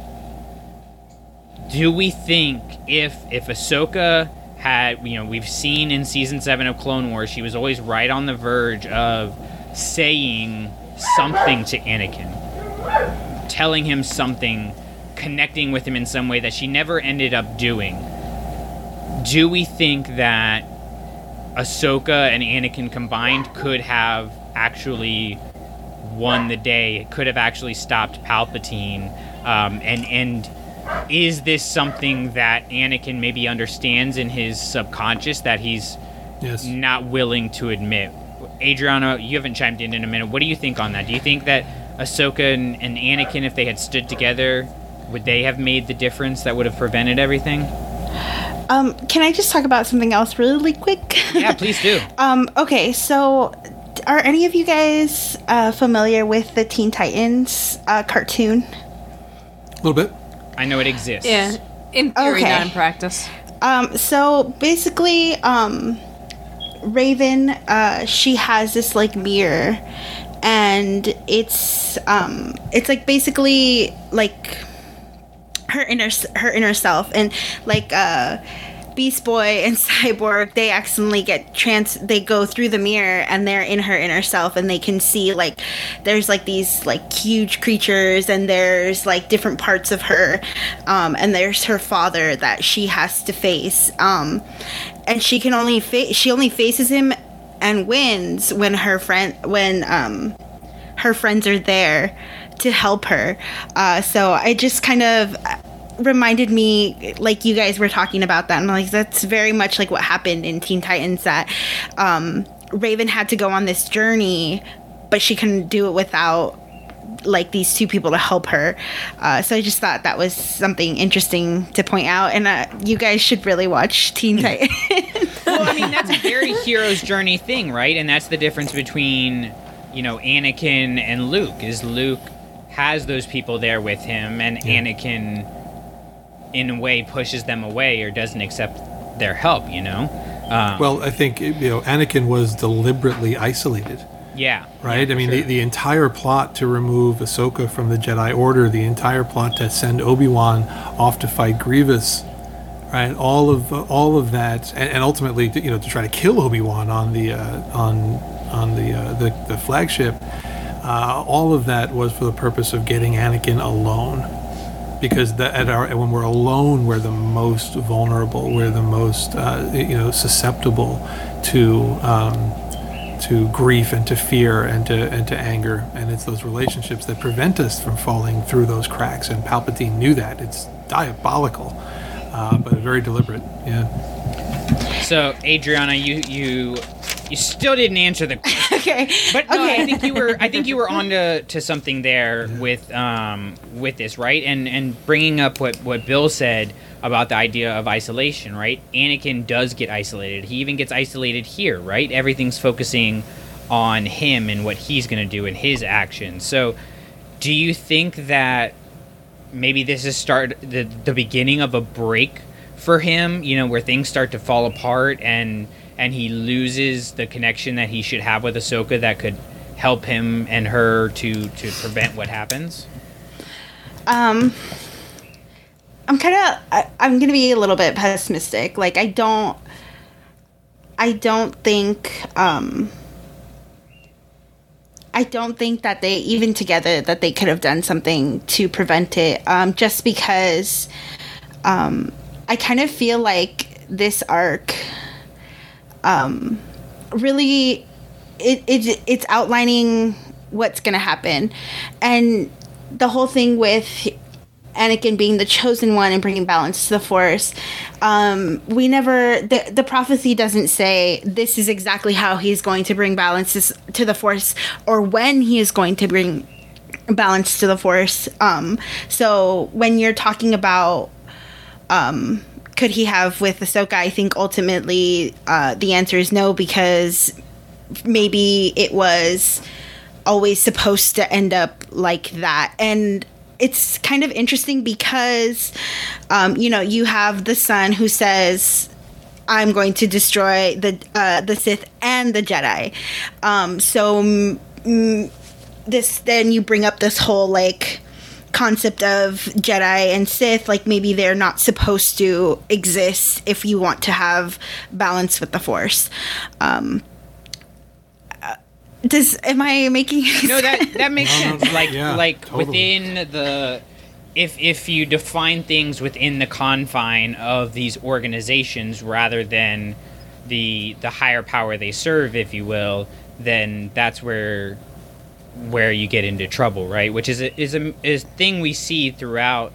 [SPEAKER 7] do we think if if Ahsoka had you know we've seen in season seven of Clone Wars, she was always right on the verge of saying something to Anakin, telling him something, connecting with him in some way that she never ended up doing. Do we think that Ahsoka and Anakin combined could have actually won the day, It could have actually stopped Palpatine, um, and and is this something that Anakin maybe understands in his subconscious that he's
[SPEAKER 9] Yes.
[SPEAKER 7] not willing to admit? Adriana, you haven't chimed in in a minute. What do you think on that? Do you think that Ahsoka and, and Anakin, if they had stood together, would they have made the difference that would have prevented everything?
[SPEAKER 8] Um, can I just talk about something else really quick?
[SPEAKER 7] Yeah, please do.
[SPEAKER 8] Um, okay, so are any of you guys uh, familiar with the Teen Titans uh, cartoon?
[SPEAKER 9] A little bit.
[SPEAKER 7] I know it exists.
[SPEAKER 4] Yeah, in theory,
[SPEAKER 8] Okay.
[SPEAKER 4] not in practice.
[SPEAKER 8] Um, so basically, um, Raven, uh, she has this like mirror, and it's um, it's like basically like her inner her inner self, and like uh, Beast Boy and Cyborg, they accidentally get trans. They go through the mirror, and they're in her inner self, and they can see like there's like these like huge creatures, and there's like different parts of her, um, and there's her father that she has to face, um, and she can only fa- she only faces him and wins when her friend when um her friends are there to help her. Uh, so I just kind of reminded me, like you guys were talking about that, and I'm like, that's very much like what happened in Teen Titans. That um, Raven had to go on this journey, but she couldn't do it without like these two people to help her. Uh, so I just thought that was something interesting to point out, and uh, you guys should really watch Teen Titans.
[SPEAKER 7] well, I mean, that's a very hero's journey thing, right? And that's the difference between, you know, Anakin and Luke. Is Luke has those people there with him, and Anakin, in a way, pushes them away or doesn't accept their help. You know. Um,
[SPEAKER 9] Well, I think you know Anakin was deliberately isolated.
[SPEAKER 7] yeah.
[SPEAKER 9] right?
[SPEAKER 7] Yeah,
[SPEAKER 9] I mean,
[SPEAKER 7] for
[SPEAKER 9] the, the entire plot to remove Ahsoka from the Jedi Order, the entire plot to send Obi Wan off to fight Grievous, right? All of all of that, and, and ultimately, to, you know, to try to kill Obi Wan on the uh, on on the, uh, the the flagship. Uh, all of that was for the purpose of getting Anakin alone, because at our when we're alone, we're the most vulnerable, we're the most uh, you know susceptible to. Um, to grief and to fear and to and to anger. And it's those relationships that prevent us from falling through those cracks. And palpatine knew that. It's diabolical uh, but very deliberate. Yeah.
[SPEAKER 7] So, Adriana, you you you still didn't answer the question.
[SPEAKER 8] okay,
[SPEAKER 7] but no,
[SPEAKER 8] okay.
[SPEAKER 7] I think you were I think you were on to, to something there with um with this right and and bringing up what what Bill said about the idea of isolation, right? Anakin does get isolated. He even gets isolated here, right? Everything's focusing on him and what he's going to do and his actions. So, do you think that maybe this is start the the beginning of a break for him, you know, where things start to fall apart and and he loses the connection that he should have with Ahsoka that could help him and her to to prevent what happens?
[SPEAKER 8] Um, I'm kind of. I'm gonna be a little bit pessimistic. Like I don't. I don't think. Um. I don't think that they even together that they could have done something to prevent it. Um, just because. Um, I kind of feel like this arc um, really it, it it's outlining what's going to happen and the whole thing with Anakin being the chosen one and bringing balance to the Force. Um, we never the the prophecy doesn't say this is exactly how he's going to bring balance to the Force or when he is going to bring balance to the Force. Um, so when you're talking about um, could he have with Ahsoka, I think ultimately uh, the answer is no because maybe it was always supposed to end up like that and it's kind of interesting because um, you know you have the son who says I'm going to destroy the uh, the Sith and the Jedi. Um, so mm, this then you bring up this whole like concept of Jedi and Sith, like maybe they're not supposed to exist if you want to have balance with the Force. Um, uh, does am I making
[SPEAKER 7] no that that makes
[SPEAKER 9] No, no,
[SPEAKER 7] sense like
[SPEAKER 9] yeah,
[SPEAKER 7] like
[SPEAKER 9] totally.
[SPEAKER 7] within the if if you define things within the confine of these organizations rather than the the higher power they serve if you will then that's where where you get into trouble right which is a, is a is thing we see throughout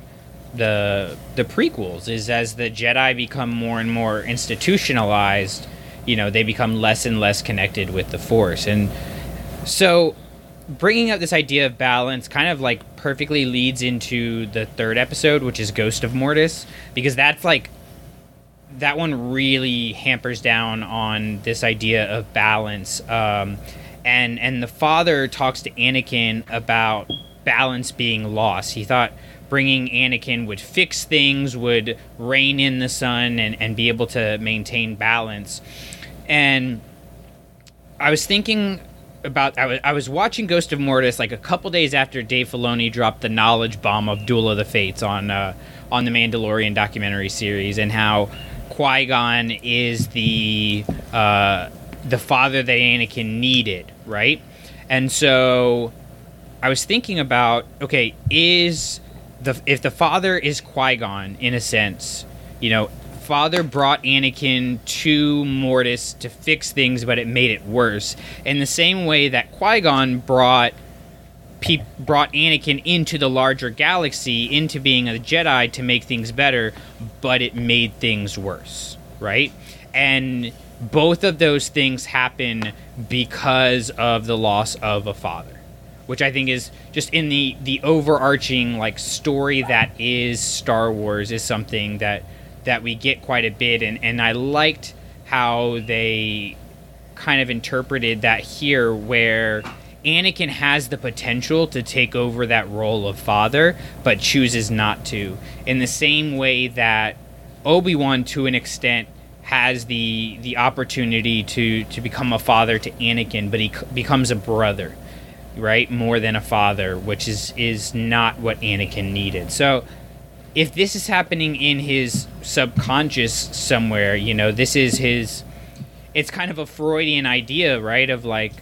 [SPEAKER 7] the the prequels is as the Jedi become more and more institutionalized, you know, they become less and less connected with the Force, and so bringing up this idea of balance kind of like perfectly leads into the third episode, which is Ghost of Mortis, because that's like that one really hampers down on this idea of balance. Um, and and the father talks to Anakin about balance being lost. He thought bringing Anakin would fix things, would rein in the son, and, and be able to maintain balance. And I was thinking about I was, I was watching Ghost of Mortis like a couple days after Dave Filoni dropped the knowledge bomb of Duel of the Fates on uh, on the Mandalorian documentary series and how Qui Gon is the uh, the father that Anakin needed, right? And so I was thinking about okay, is the if the father is Qui Gon in a sense, you know, father brought Anakin to Mortis to fix things, but it made it worse. In the same way that Qui Gon brought pe- brought Anakin into the larger galaxy, into being a Jedi to make things better, but it made things worse, right? And both of those things happen because of the loss of a father, which I think is just in the the overarching like story that is Star Wars is something that that we get quite a bit, and and I liked how they kind of interpreted that here where Anakin has the potential to take over that role of father, but chooses not to. In the same way that Obi Wan, to an extent, has the the opportunity to to become a father to Anakin, but he c- becomes a brother, right? More than a father, which is is not what Anakin needed. So if this is happening in his subconscious somewhere, you know, this is his it's kind of a Freudian idea, right? Of like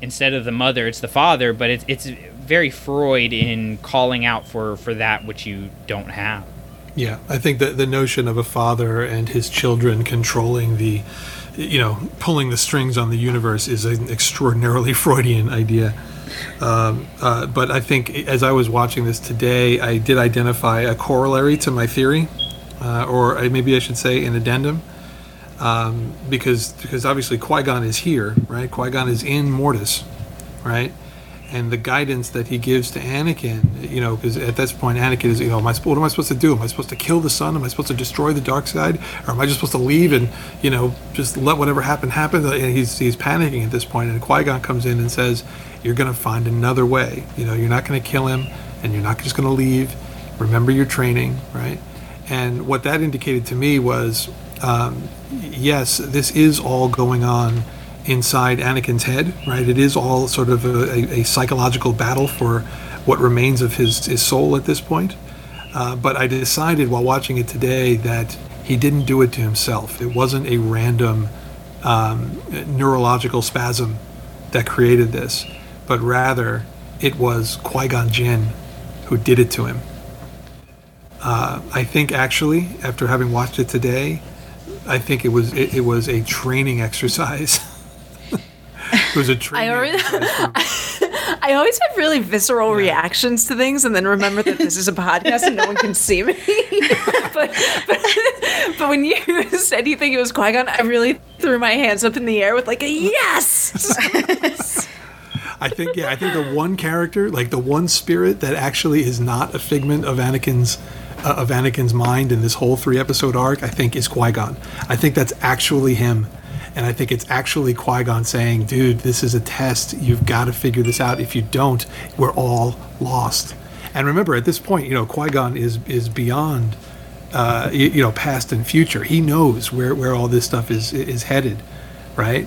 [SPEAKER 7] instead of the mother, it's the father, but it's it's very Freud in calling out for for that which you don't have.
[SPEAKER 9] Yeah, I think that the notion of a father and his children controlling the, you know, pulling the strings on the universe is an extraordinarily Freudian idea. Um, uh, but I think as I was watching this today, I did identify a corollary to my theory, uh, or maybe I should say an addendum, um, because because obviously Qui Gon is here, right? Qui Gon is in Mortis, right? And the guidance that he gives to Anakin, you know, because at this point Anakin is, you know, I, what am I supposed to do? Am I supposed to kill the son? Am I supposed to destroy the dark side, or am I just supposed to leave and, you know, just let whatever happen happen? And he's he's panicking at this point, and Qui Gon comes in and says, "You're going to find another way. You know, you're not going to kill him, and you're not just going to leave. Remember your training, right?" And what that indicated to me was, um, yes, this is all going on inside Anakin's head, right? It is all sort of a, a, psychological battle for what remains of his, his soul at this point. Uh, but I decided while watching it today that he didn't do it to himself. It wasn't a random um, neurological spasm that created this, but rather it was Qui Gon Jinn who did it to him. Uh, I think actually, after having watched it today, I think it was it, it was a training exercise. It was a training.
[SPEAKER 4] I already- I always have really visceral reactions to things, and then remember that this is a podcast and no one can see me. but, but but when you said you think it was Qui Gon, I really threw my hands up in the air with like a yes.
[SPEAKER 9] I think yeah, I think the one character, like the one spirit that actually is not a figment of Anakin's uh, of Anakin's mind in this whole three episode arc, I think is Qui Gon. I think that's actually him, and I think it's actually Qui Gon saying, "Dude, this is a test. You've got to figure this out. If you don't, we're all lost." And remember, at this point, you know, Qui Gon is is beyond, uh, you, you know, past and future. He knows where where all this stuff is is headed, right?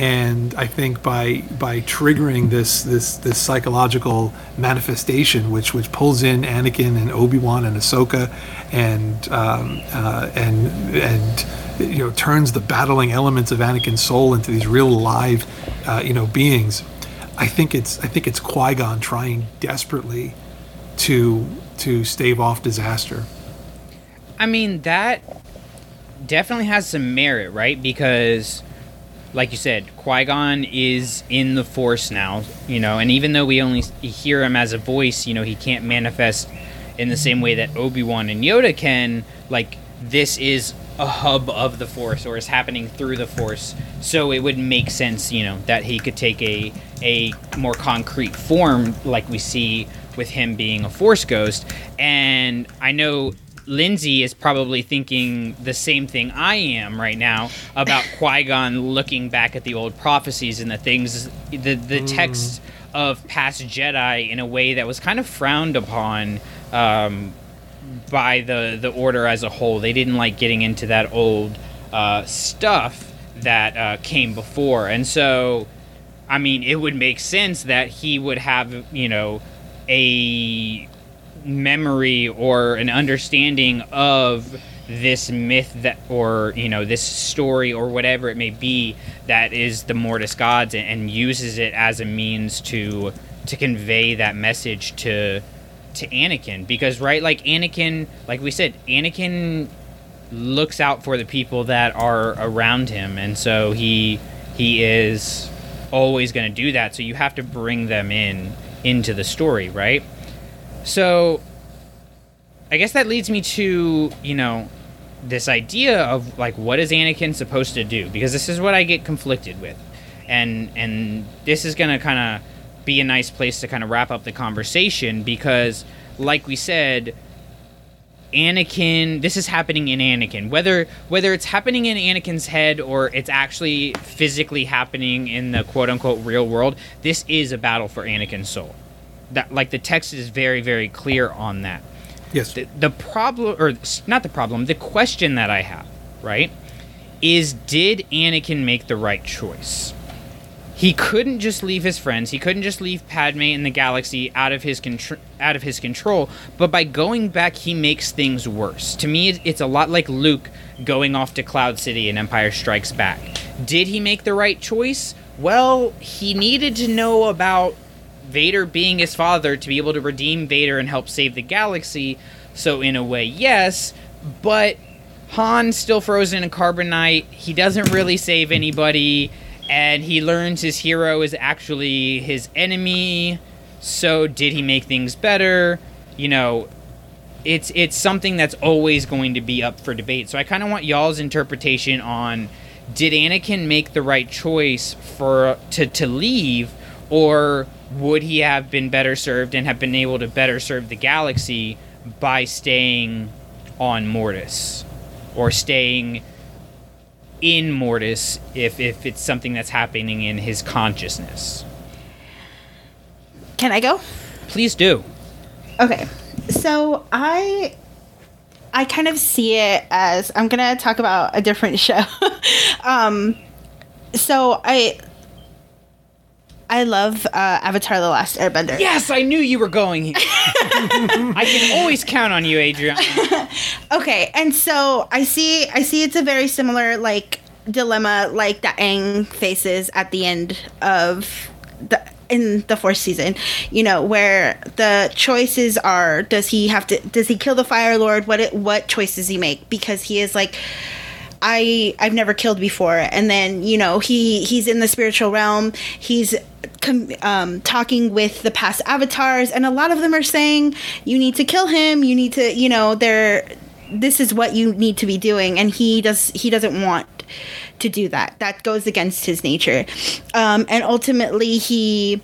[SPEAKER 9] And I think by by triggering this this this psychological manifestation, which which pulls in Anakin and Obi Wan and Ahsoka, and um, uh, and and you know turns the battling elements of Anakin's soul into these real live uh, you know beings. I think it's I think it's Qui Gon trying desperately to to stave off disaster.
[SPEAKER 7] I mean, that definitely has some merit, right? Because, like you said, Qui Gon is in the Force now, you know, and even though we only hear him as a voice, you know, he can't manifest in the same way that Obi Wan and Yoda can. Like, this is a hub of the Force, or is happening through the Force, so it would make sense, you know, that he could take a a more concrete form, like we see with him being a Force ghost. And I know Lindsay is probably thinking the same thing I am right now about Qui Gon looking back at the old prophecies and the things, the the texts of past Jedi in a way that was kind of frowned upon um, by the the Order as a whole. They didn't like getting into that old uh, stuff that uh, came before, and so. I mean, it would make sense that he would have, you know, a memory or an understanding of this myth that or you know this story or whatever it may be that is the mortis gods and, and uses it as a means to to convey that message to to Anakin. Because right like Anakin like we said Anakin looks out for the people that are around him. And so he he is always going to do that. So you have to bring them in into the story right so I guess that leads me to, you know, this idea of like what is Anakin supposed to do? Because this is what I get conflicted with. And and this is going to kind of be a nice place to kind of wrap up the conversation because like we said Anakin this is happening in Anakin whether whether it's happening in Anakin's head or it's actually physically happening in the quote unquote real world this is a battle for Anakin's soul that like the text is very very clear on that.
[SPEAKER 9] Yes.
[SPEAKER 7] the, the problem or not the problem the question that i have right is did anakin make the right choice? He couldn't just leave his friends he couldn't just leave padme and the galaxy out of his contr- out of his control but by going back he makes things worse. To me it's a lot like luke going off to cloud city in empire strikes back. Did he make the right choice? Well he needed to know about Vader being his father to be able to redeem Vader and help save the galaxy. So in a way, yes, but Han's still frozen in carbonite. He doesn't really save anybody, and he learns his hero is actually his enemy. So did he make things better? You know, it's it's something that's always going to be up for debate. So I kind of want y'all's interpretation on did Anakin make the right choice for to to leave or would he have been better served and have been able to better serve the galaxy by staying on Mortis or staying in Mortis if if it's something that's happening in his consciousness?
[SPEAKER 8] Can I go?
[SPEAKER 7] Please do.
[SPEAKER 8] Okay. So I I kind of see it as I'm going to talk about a different show. um so I I love uh, Avatar: The Last Airbender.
[SPEAKER 7] Yes, I knew you were going here. I can always count on you, Adrian.
[SPEAKER 8] okay, and so I see I see it's a very similar like dilemma like that Aang faces at the end of the in the fourth season, you know, where the choices are does he have to does he kill the Fire Lord? What it, what choices he make? Because he is like I I've never killed before, and then you know he he's in the spiritual realm. He's com- um, talking with the past avatars, and a lot of them are saying you need to kill him. You need to you know they're this is what you need to be doing, and he does he doesn't want to do that. That goes against his nature, um, and ultimately he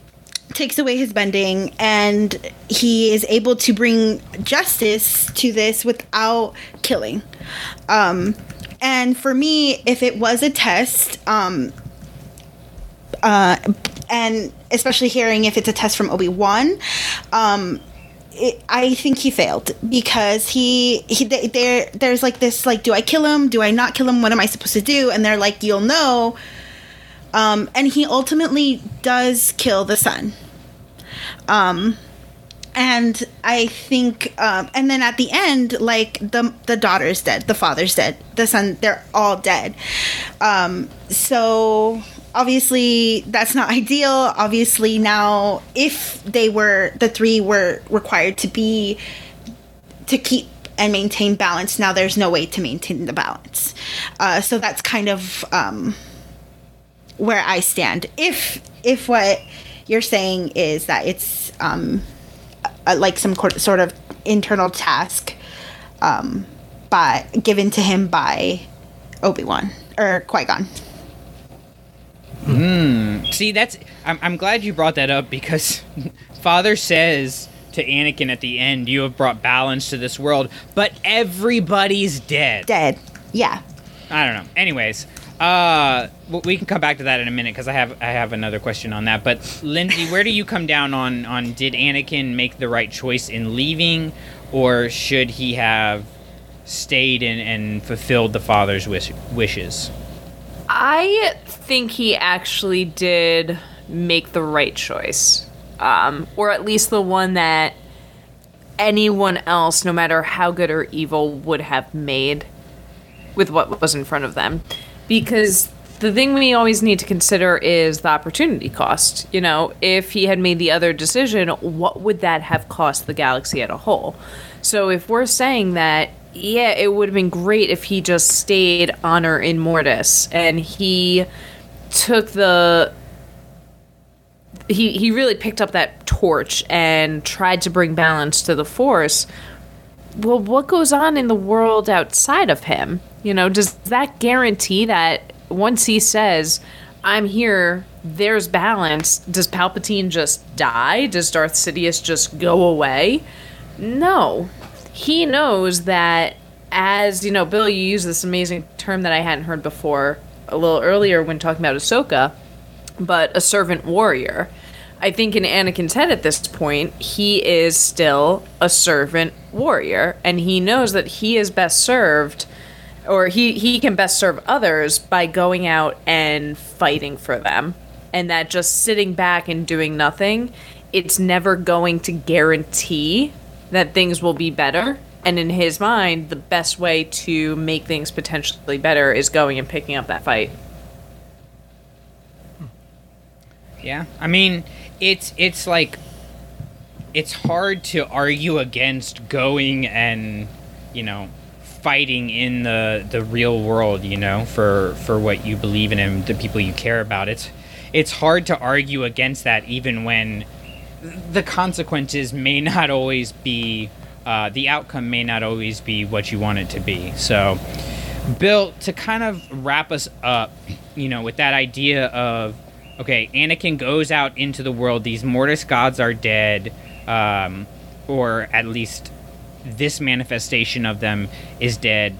[SPEAKER 8] takes away his bending and he is able to bring justice to this without killing um and for me if it was a test um uh and especially hearing if it's a test from obi-wan um it, I think he failed because he he there there's like this like do I kill him do I not kill him what am I supposed to do and they're like you'll know um, and he ultimately does kill the son. Um, and I think, um, and then at the end, like the the daughter's dead, the father's dead, the son, they're all dead. Um, so obviously that's not ideal. Obviously now, if they were the three were required to be to keep and maintain balance, now there's no way to maintain the balance. Uh, so that's kind of um, where I stand. If if what you're saying is that it's um, a, like some sort of internal task um, by given to him by Obi Wan or Qui Gon.
[SPEAKER 7] Hmm. See, that's. I'm, I'm glad you brought that up because Father says to Anakin at the end, "You have brought balance to this world," but everybody's dead.
[SPEAKER 8] Dead. Yeah.
[SPEAKER 7] I don't know. Anyways, uh, we can come back to that in a minute because I have I have another question on that. But Lindsay, where do you come down on on did Anakin make the right choice in leaving, or should he have stayed and, and fulfilled the father's wish, wishes?
[SPEAKER 4] I think he actually did make the right choice, um, or at least the one that anyone else, no matter how good or evil, would have made with what was in front of them because the thing we always need to consider is the opportunity cost. You know, if he had made the other decision, what would that have cost the galaxy as a whole? So if we're saying that, yeah, it would have been great if he just stayed honor in Mortis and he took the he he really picked up that torch and tried to bring balance to the force. Well, what goes on in the world outside of him? You know, does that guarantee that once he says, I'm here, there's balance, does Palpatine just die? Does Darth Sidious just go away? No. He knows that, as, you know, Bill, you use this amazing term that I hadn't heard before a little earlier when talking about Ahsoka, but a servant warrior. I think in Anakin's head at this point, he is still a servant warrior, and he knows that he is best served or he he can best serve others by going out and fighting for them and that just sitting back and doing nothing it's never going to guarantee that things will be better and in his mind the best way to make things potentially better is going and picking up that fight
[SPEAKER 7] yeah i mean it's it's like it's hard to argue against going and you know fighting in the the real world, you know, for for what you believe in and the people you care about. It's it's hard to argue against that, even when the consequences may not always be uh, the outcome may not always be what you want it to be. So, Bill, to kind of wrap us up, you know, with that idea of okay, Anakin goes out into the world. These Mortis gods are dead, um, or at least this manifestation of them is dead.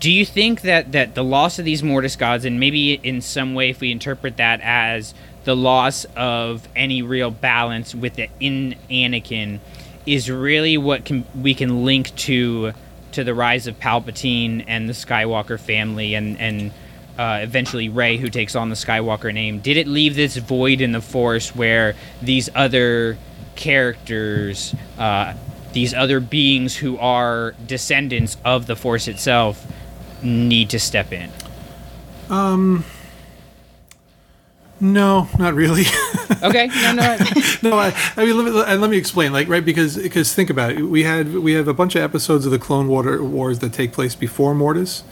[SPEAKER 7] Do you think that, that the loss of these Mortis gods, and maybe in some way, if we interpret that as the loss of any real balance with it in Anakin, is really what can we can link to to the rise of Palpatine and the Skywalker family, and and uh, eventually Rey, who takes on the Skywalker name? Did it leave this void in the Force where these other characters uh, these other beings who are descendants of the Force itself need to step in?
[SPEAKER 9] Um. No, not really.
[SPEAKER 7] okay, no, no,
[SPEAKER 9] no. I, I mean, let me, let me explain. Like, right, because because think about it. We had we have a bunch of episodes of the Clone Water Wars that take place before Mortis,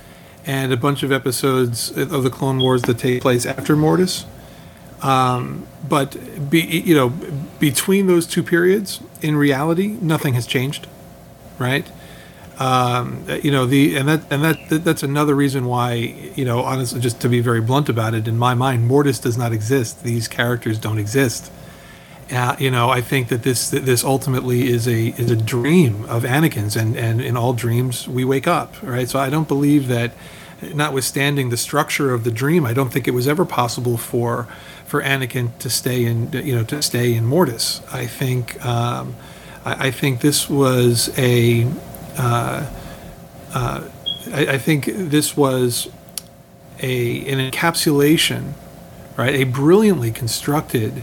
[SPEAKER 9] and a bunch of episodes of the Clone Wars that take place after Mortis. Um, but be, you know, between those two periods, in reality, nothing has changed, right? Um, you know the and that and that that's another reason why you know honestly, just to be very blunt about it, in my mind, Mortis does not exist. These characters don't exist. Uh, you know, I think that this this ultimately is a is a dream of Anakin's, and and in all dreams we wake up, right? So I don't believe that, notwithstanding the structure of the dream, I don't think it was ever possible for for Anakin to stay in you know to stay in Mortis. I think um, I think this was a uh, uh, I, I think this was a an encapsulation, right? A brilliantly constructed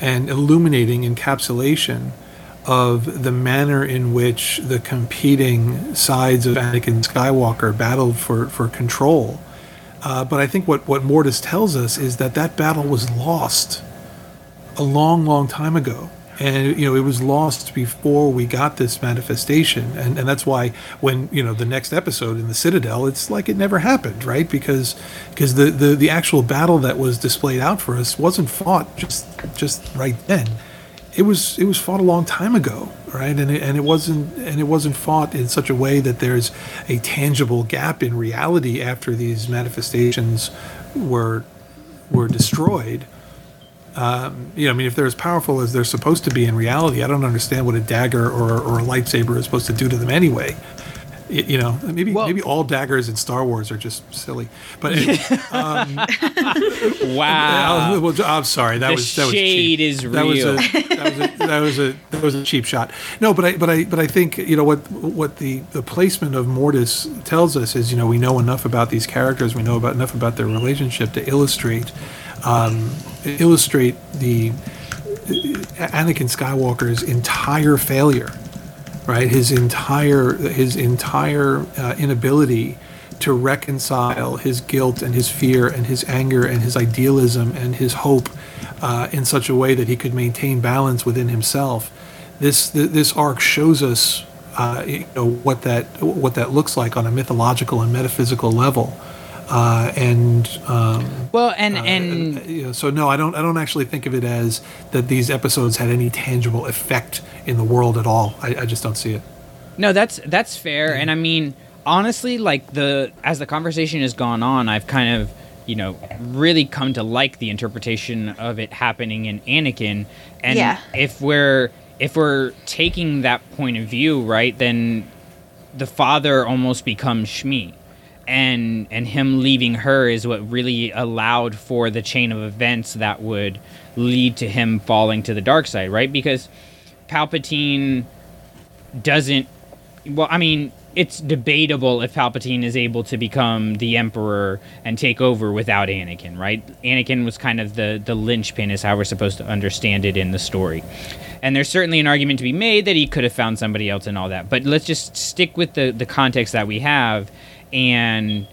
[SPEAKER 9] and illuminating encapsulation of the manner in which the competing sides of Anakin Skywalker battled for, for control. Uh, but I think what, what Mortis tells us is that that battle was lost a long, long time ago and you know it was lost before we got this manifestation. And and that's why when you know the next episode in the citadel it's like it never happened right? Because because the the, the actual battle that was displayed out for us wasn't fought just just right then. It was it was fought a long time ago right? And it, and it wasn't and it wasn't fought in such a way that there's a tangible gap in reality after these manifestations were were destroyed um, you know, I mean, if they're as powerful as they're supposed to be in reality, I don't understand what a dagger or, or a lightsaber is supposed to do to them anyway. Y- You know, maybe maybe all daggers in Star Wars are just silly. But anyway, um,
[SPEAKER 7] Wow.
[SPEAKER 9] well, I'm sorry. That
[SPEAKER 7] The
[SPEAKER 9] was that was cheap.
[SPEAKER 7] is
[SPEAKER 9] That was a
[SPEAKER 7] real.
[SPEAKER 9] that was a that was a that was a cheap shot. No, but I but I but I think you know what what the the placement of Mortis tells us is you know we know enough about these characters. We know about enough about their relationship to illustrate um, illustrate the Anakin Skywalker's entire failure, right? His entire his entire uh, inability to reconcile his guilt and his fear and his anger and his idealism and his hope uh, in such a way that he could maintain balance within himself. This th- this arc shows us, uh, you know, what that what that looks like on a mythological and metaphysical level. Uh, and um,
[SPEAKER 7] well, and and
[SPEAKER 9] you know, so no, I don't I don't actually think of it as that these episodes had any tangible effect in the world at all. I, I just don't see it.
[SPEAKER 7] No, that's that's fair, and I mean honestly, like the as the conversation has gone on, I've kind of you know really come to like the interpretation of it happening in Anakin, and
[SPEAKER 8] Yeah.
[SPEAKER 7] if we're if we're taking that point of view, right, then the father almost becomes Shmi. And and him leaving her is what really allowed for the chain of events that would lead to him falling to the dark side, right? Because Palpatine doesn't well i mean it's debatable if palpatine is able to become the emperor and take over without anakin right? Anakin was kind of the the linchpin is how we're supposed to understand it in the story. And there's certainly an argument to be made that he could have found somebody else and all that but let's just stick with the the context that we have and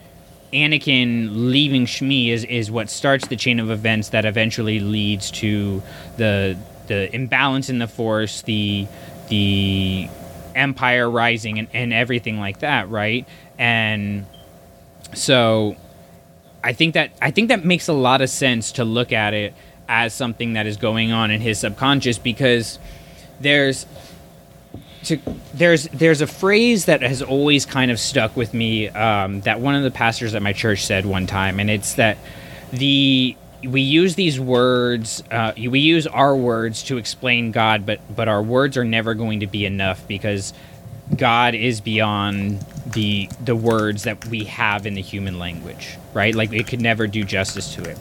[SPEAKER 7] Anakin leaving Shmi is, is what starts the chain of events that eventually leads to the the imbalance in the Force, the the Empire rising, and, and everything like that, right? And so, I think that I think that makes a lot of sense to look at it as something that is going on in his subconscious because there's there's there's a phrase that has always kind of stuck with me um, that one of the pastors at my church said one time, and it's that the we use these words uh, we use our words to explain God, but but our words are never going to be enough because God is beyond the the words that we have in the human language, right? Like it could never do justice to it,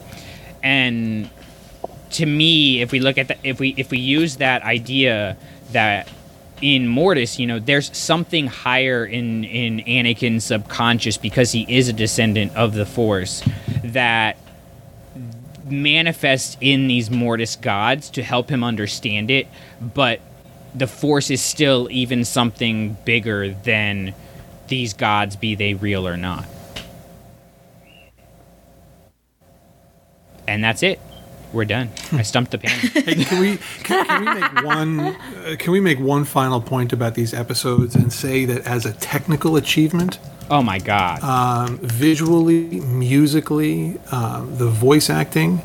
[SPEAKER 7] and to me, if we look at the, if we if we use that idea that in Mortis, you know, there's something higher in in Anakin's subconscious because he is a descendant of the Force that manifests in these Mortis gods to help him understand it, but the Force is still even something bigger than these gods, be they real or not. And that's it. We're done. I stumped the panel.
[SPEAKER 9] Hey, can we can, can we make one uh, can we make one final point about these episodes and say that as a technical achievement,
[SPEAKER 7] oh my god,
[SPEAKER 9] um, visually, musically, um, the voice acting.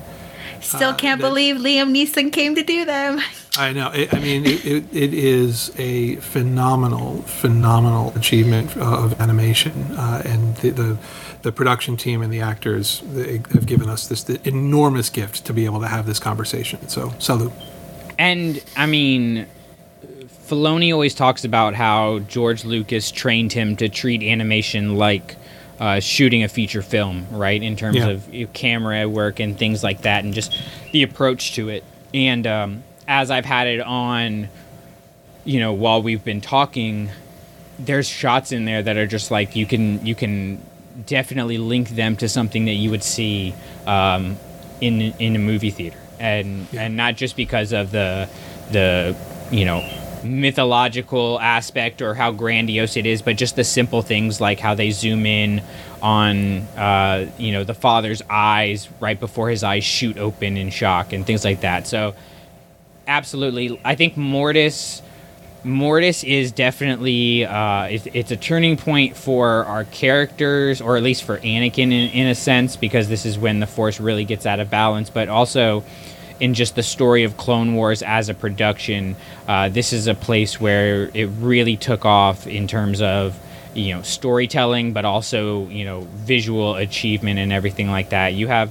[SPEAKER 8] Still
[SPEAKER 9] uh,
[SPEAKER 8] can't
[SPEAKER 9] that-
[SPEAKER 8] believe Liam Neeson came to do them.
[SPEAKER 9] I know. It, I mean, it, it, it is a phenomenal, phenomenal achievement uh, of animation, uh, and the, the the production team and the actors they have given us this enormous gift to be able to have this conversation. So, salute.
[SPEAKER 7] And I mean, Filoni always talks about how George Lucas trained him to treat animation like uh, shooting a feature film, right? In terms
[SPEAKER 9] Yeah.
[SPEAKER 7] of camera work and things like that, and just the approach to it. And um, as I've had it on, you know, while we've been talking, there's shots in there that are just like you can you can definitely link them to something that you would see um, in in a movie theater, and and not just because of the the you know mythological aspect or how grandiose it is, but just the simple things like how they zoom in on uh, you know the father's eyes right before his eyes shoot open in shock and things like that. So absolutely, I think Mortis. Mortis is definitely uh, it's, it's a turning point for our characters, or at least for Anakin in, in a sense, because this is when the Force really gets out of balance. But also, in just the story of Clone Wars as a production, uh, this is a place where it really took off in terms of you know storytelling, but also you know visual achievement and everything like that. You have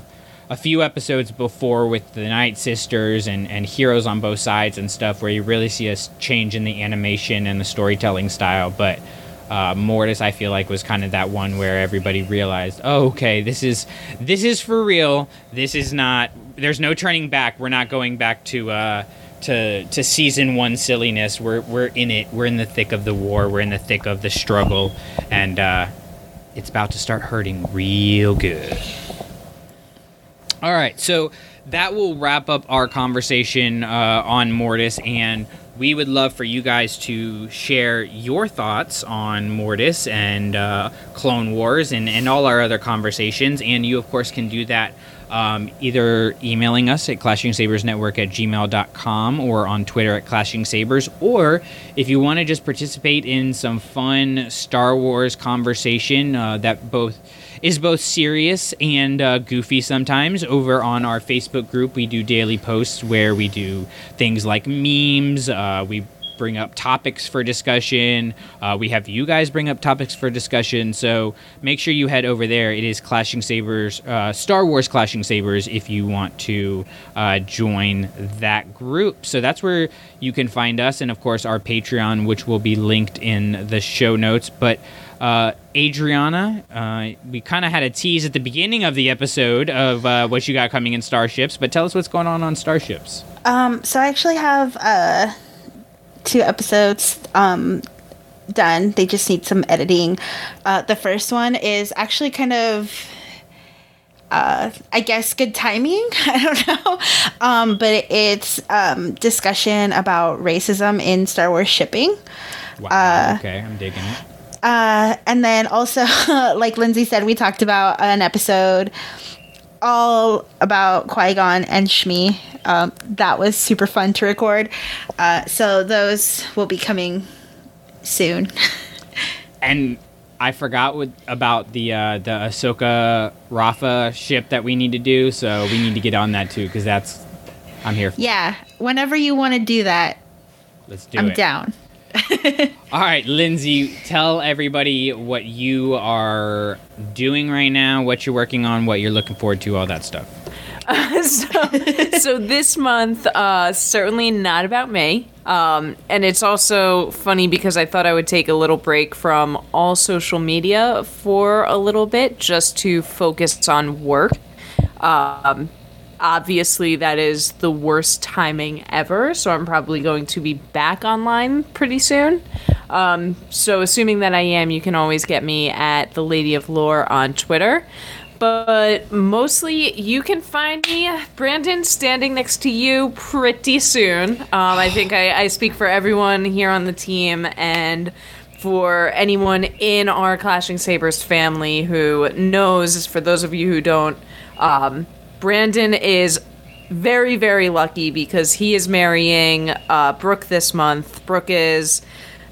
[SPEAKER 7] a few episodes before with the Night Sisters and, and heroes on both sides and stuff where you really see a change in the animation and the storytelling style. But uh, Mortis, I feel like, was kind of that one where everybody realized, oh, okay, this is this is for real. This is not. There's no turning back. We're not going back to. Uh, to, to season one silliness, we're we're in it. We're in the thick of the war. We're in the thick of the struggle, and uh, it's about to start hurting real good. All right, so that will wrap up our conversation uh, on Mortis, and we would love for you guys to share your thoughts on Mortis and uh, Clone Wars and, and all our other conversations. And you, of course, can do that um, either emailing us at clashingsabersnetwork at gmail.com or on Twitter at Clashing Sabers. Or if you want to just participate in some fun Star Wars conversation uh, that both is both serious and uh, goofy sometimes. Over on our Facebook group, we do daily posts where we do things like memes. Uh, we bring up topics for discussion. Uh, we have you guys bring up topics for discussion. So make sure you head over there. It is Clashing Sabers, uh, Star Wars Clashing Sabers, if you want to uh, join that group. So that's where you can find us, and of course our Patreon, which will be linked in the show notes. But uh, Adriana, uh, we kind of had a tease at the beginning of the episode of uh, what you got coming in Starships, but tell us what's going on on Starships.
[SPEAKER 8] Um, so I actually have uh, two episodes um, done. They just need some editing. Uh, the first one is actually kind of, uh, I guess, good timing. I don't know, um, but it's um, discussion about racism in Star Wars shipping.
[SPEAKER 7] Wow.
[SPEAKER 8] Uh,
[SPEAKER 7] okay, I'm digging it.
[SPEAKER 8] Uh, and then also, like Lindsay said, we talked about an episode all about Qui Gon and Shmi. Um, that was super fun to record. Uh, so those will be coming soon.
[SPEAKER 7] And I forgot what, about the uh, the Ahsoka Rafa ship that we need to do, so we need to get on that too because that's I'm here. For.
[SPEAKER 8] yeah, whenever you want to do that,
[SPEAKER 7] Let's do
[SPEAKER 8] I'm
[SPEAKER 7] it.
[SPEAKER 8] down.
[SPEAKER 7] All right, Lindsay, tell everybody what you are doing right now, what you're working on, what you're looking forward to, all that stuff.
[SPEAKER 4] so, so this month, uh, certainly not about me. Um, and it's also funny because I thought I would take a little break from all social media for a little bit just to focus on work. Um, obviously, that is the worst timing ever, so I'm probably going to be back online pretty soon. Um, so, assuming that I am, you can always get me at the Lady of Lore on Twitter but mostly you can find me, Brandon, standing next to you pretty soon. Um, I think I, I speak for everyone here on the team and for anyone in our Clashing Sabers family who knows, for those of you who don't, um, Brandon is very, very lucky because he is marrying uh, Brooke this month. Brooke is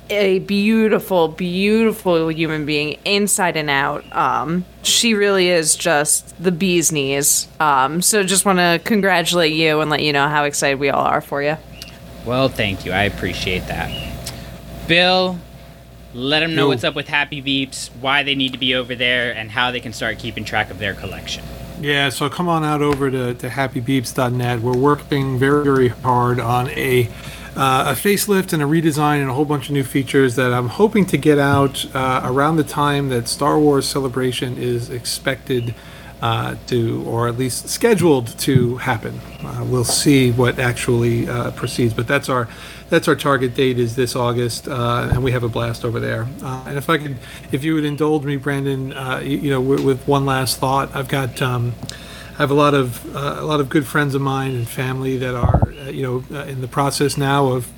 [SPEAKER 4] a beautiful, beautiful human being inside and out. Um, she really is just the bee's knees. Um, so just want to congratulate you and let you know how excited we all are for you.
[SPEAKER 7] Well, thank you. I appreciate that. Bill, let them know
[SPEAKER 9] Yo.
[SPEAKER 7] what's up with Happy Beeps, why they need to be over there, and how they can start keeping track of their collection.
[SPEAKER 9] Yeah, so come on out over to, to happybeeps.net. We're working very, very hard on a uh, a facelift and a redesign and a whole bunch of new features that I'm hoping to get out uh, around the time that Star Wars Celebration is expected uh, to, or at least scheduled to happen. Uh, we'll see what actually uh, proceeds, but that's our that's our target date is this August, uh, and we have a blast over there. Uh, and if I could, if you would indulge me, Brandon, uh, you, you know, with, with one last thought, I've got. Um, I have a lot of uh, a lot of good friends of mine and family that are uh, you know uh, in the process now of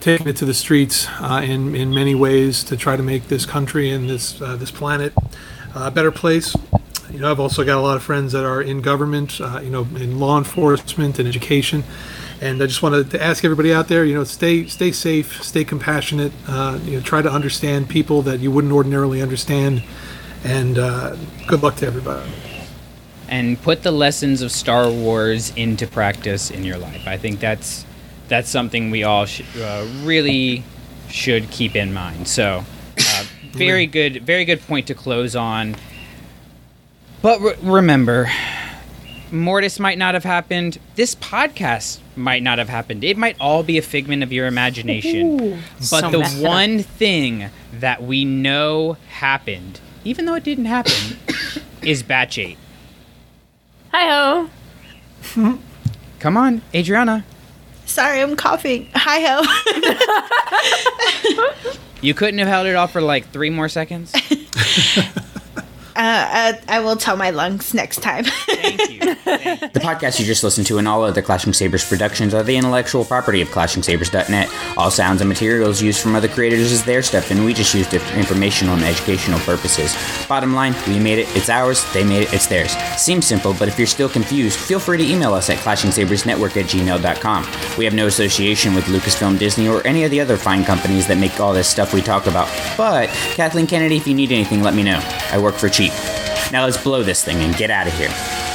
[SPEAKER 9] taking it to the streets in in many ways to try to make this country and this this planet a better place. You know, I've also got a lot of friends that are in government, uh, you know, in law enforcement and education. And I just wanted to ask everybody out there, you know, stay stay safe, stay compassionate. Uh, you know, try to understand people that you wouldn't ordinarily understand. And uh, good luck to everybody.
[SPEAKER 7] and put the lessons of Star Wars into practice in your life. I think that's that's something we all sh- uh, really should keep in mind. So, uh, very good, very good point to close on. But re- remember, Mortis might not have happened. This podcast might not have happened. It might all be a figment of your imagination.
[SPEAKER 4] Ooh.
[SPEAKER 7] but
[SPEAKER 4] So
[SPEAKER 7] the
[SPEAKER 4] messed up.
[SPEAKER 7] one thing that we know happened, even though it didn't happen, is Batch 8.
[SPEAKER 4] Hi ho.
[SPEAKER 7] Come on, Adriana.
[SPEAKER 8] Sorry, I'm coughing. Hi ho.
[SPEAKER 7] You couldn't have held it off for like three more seconds?
[SPEAKER 8] Uh, uh, I will tell my lungs next time. thank you.
[SPEAKER 15] The podcast you just listened to and all other Clashing Sabers productions are the intellectual property of ClashingSabers.net. All sounds and materials used from other creators is their stuff, and we just used it for informational and educational purposes. Bottom line, we made it, it's ours, they made it, it's theirs. Seems simple, but if you're still confused, feel free to email us at ClashingSabersNetwork at gmail.com. We have no association with Lucasfilm, Disney, or any of the other fine companies that make all this stuff we talk about. But, Kathleen Kennedy, if you need anything, let me know. I work for cheap. Now let's blow this thing and get out of here.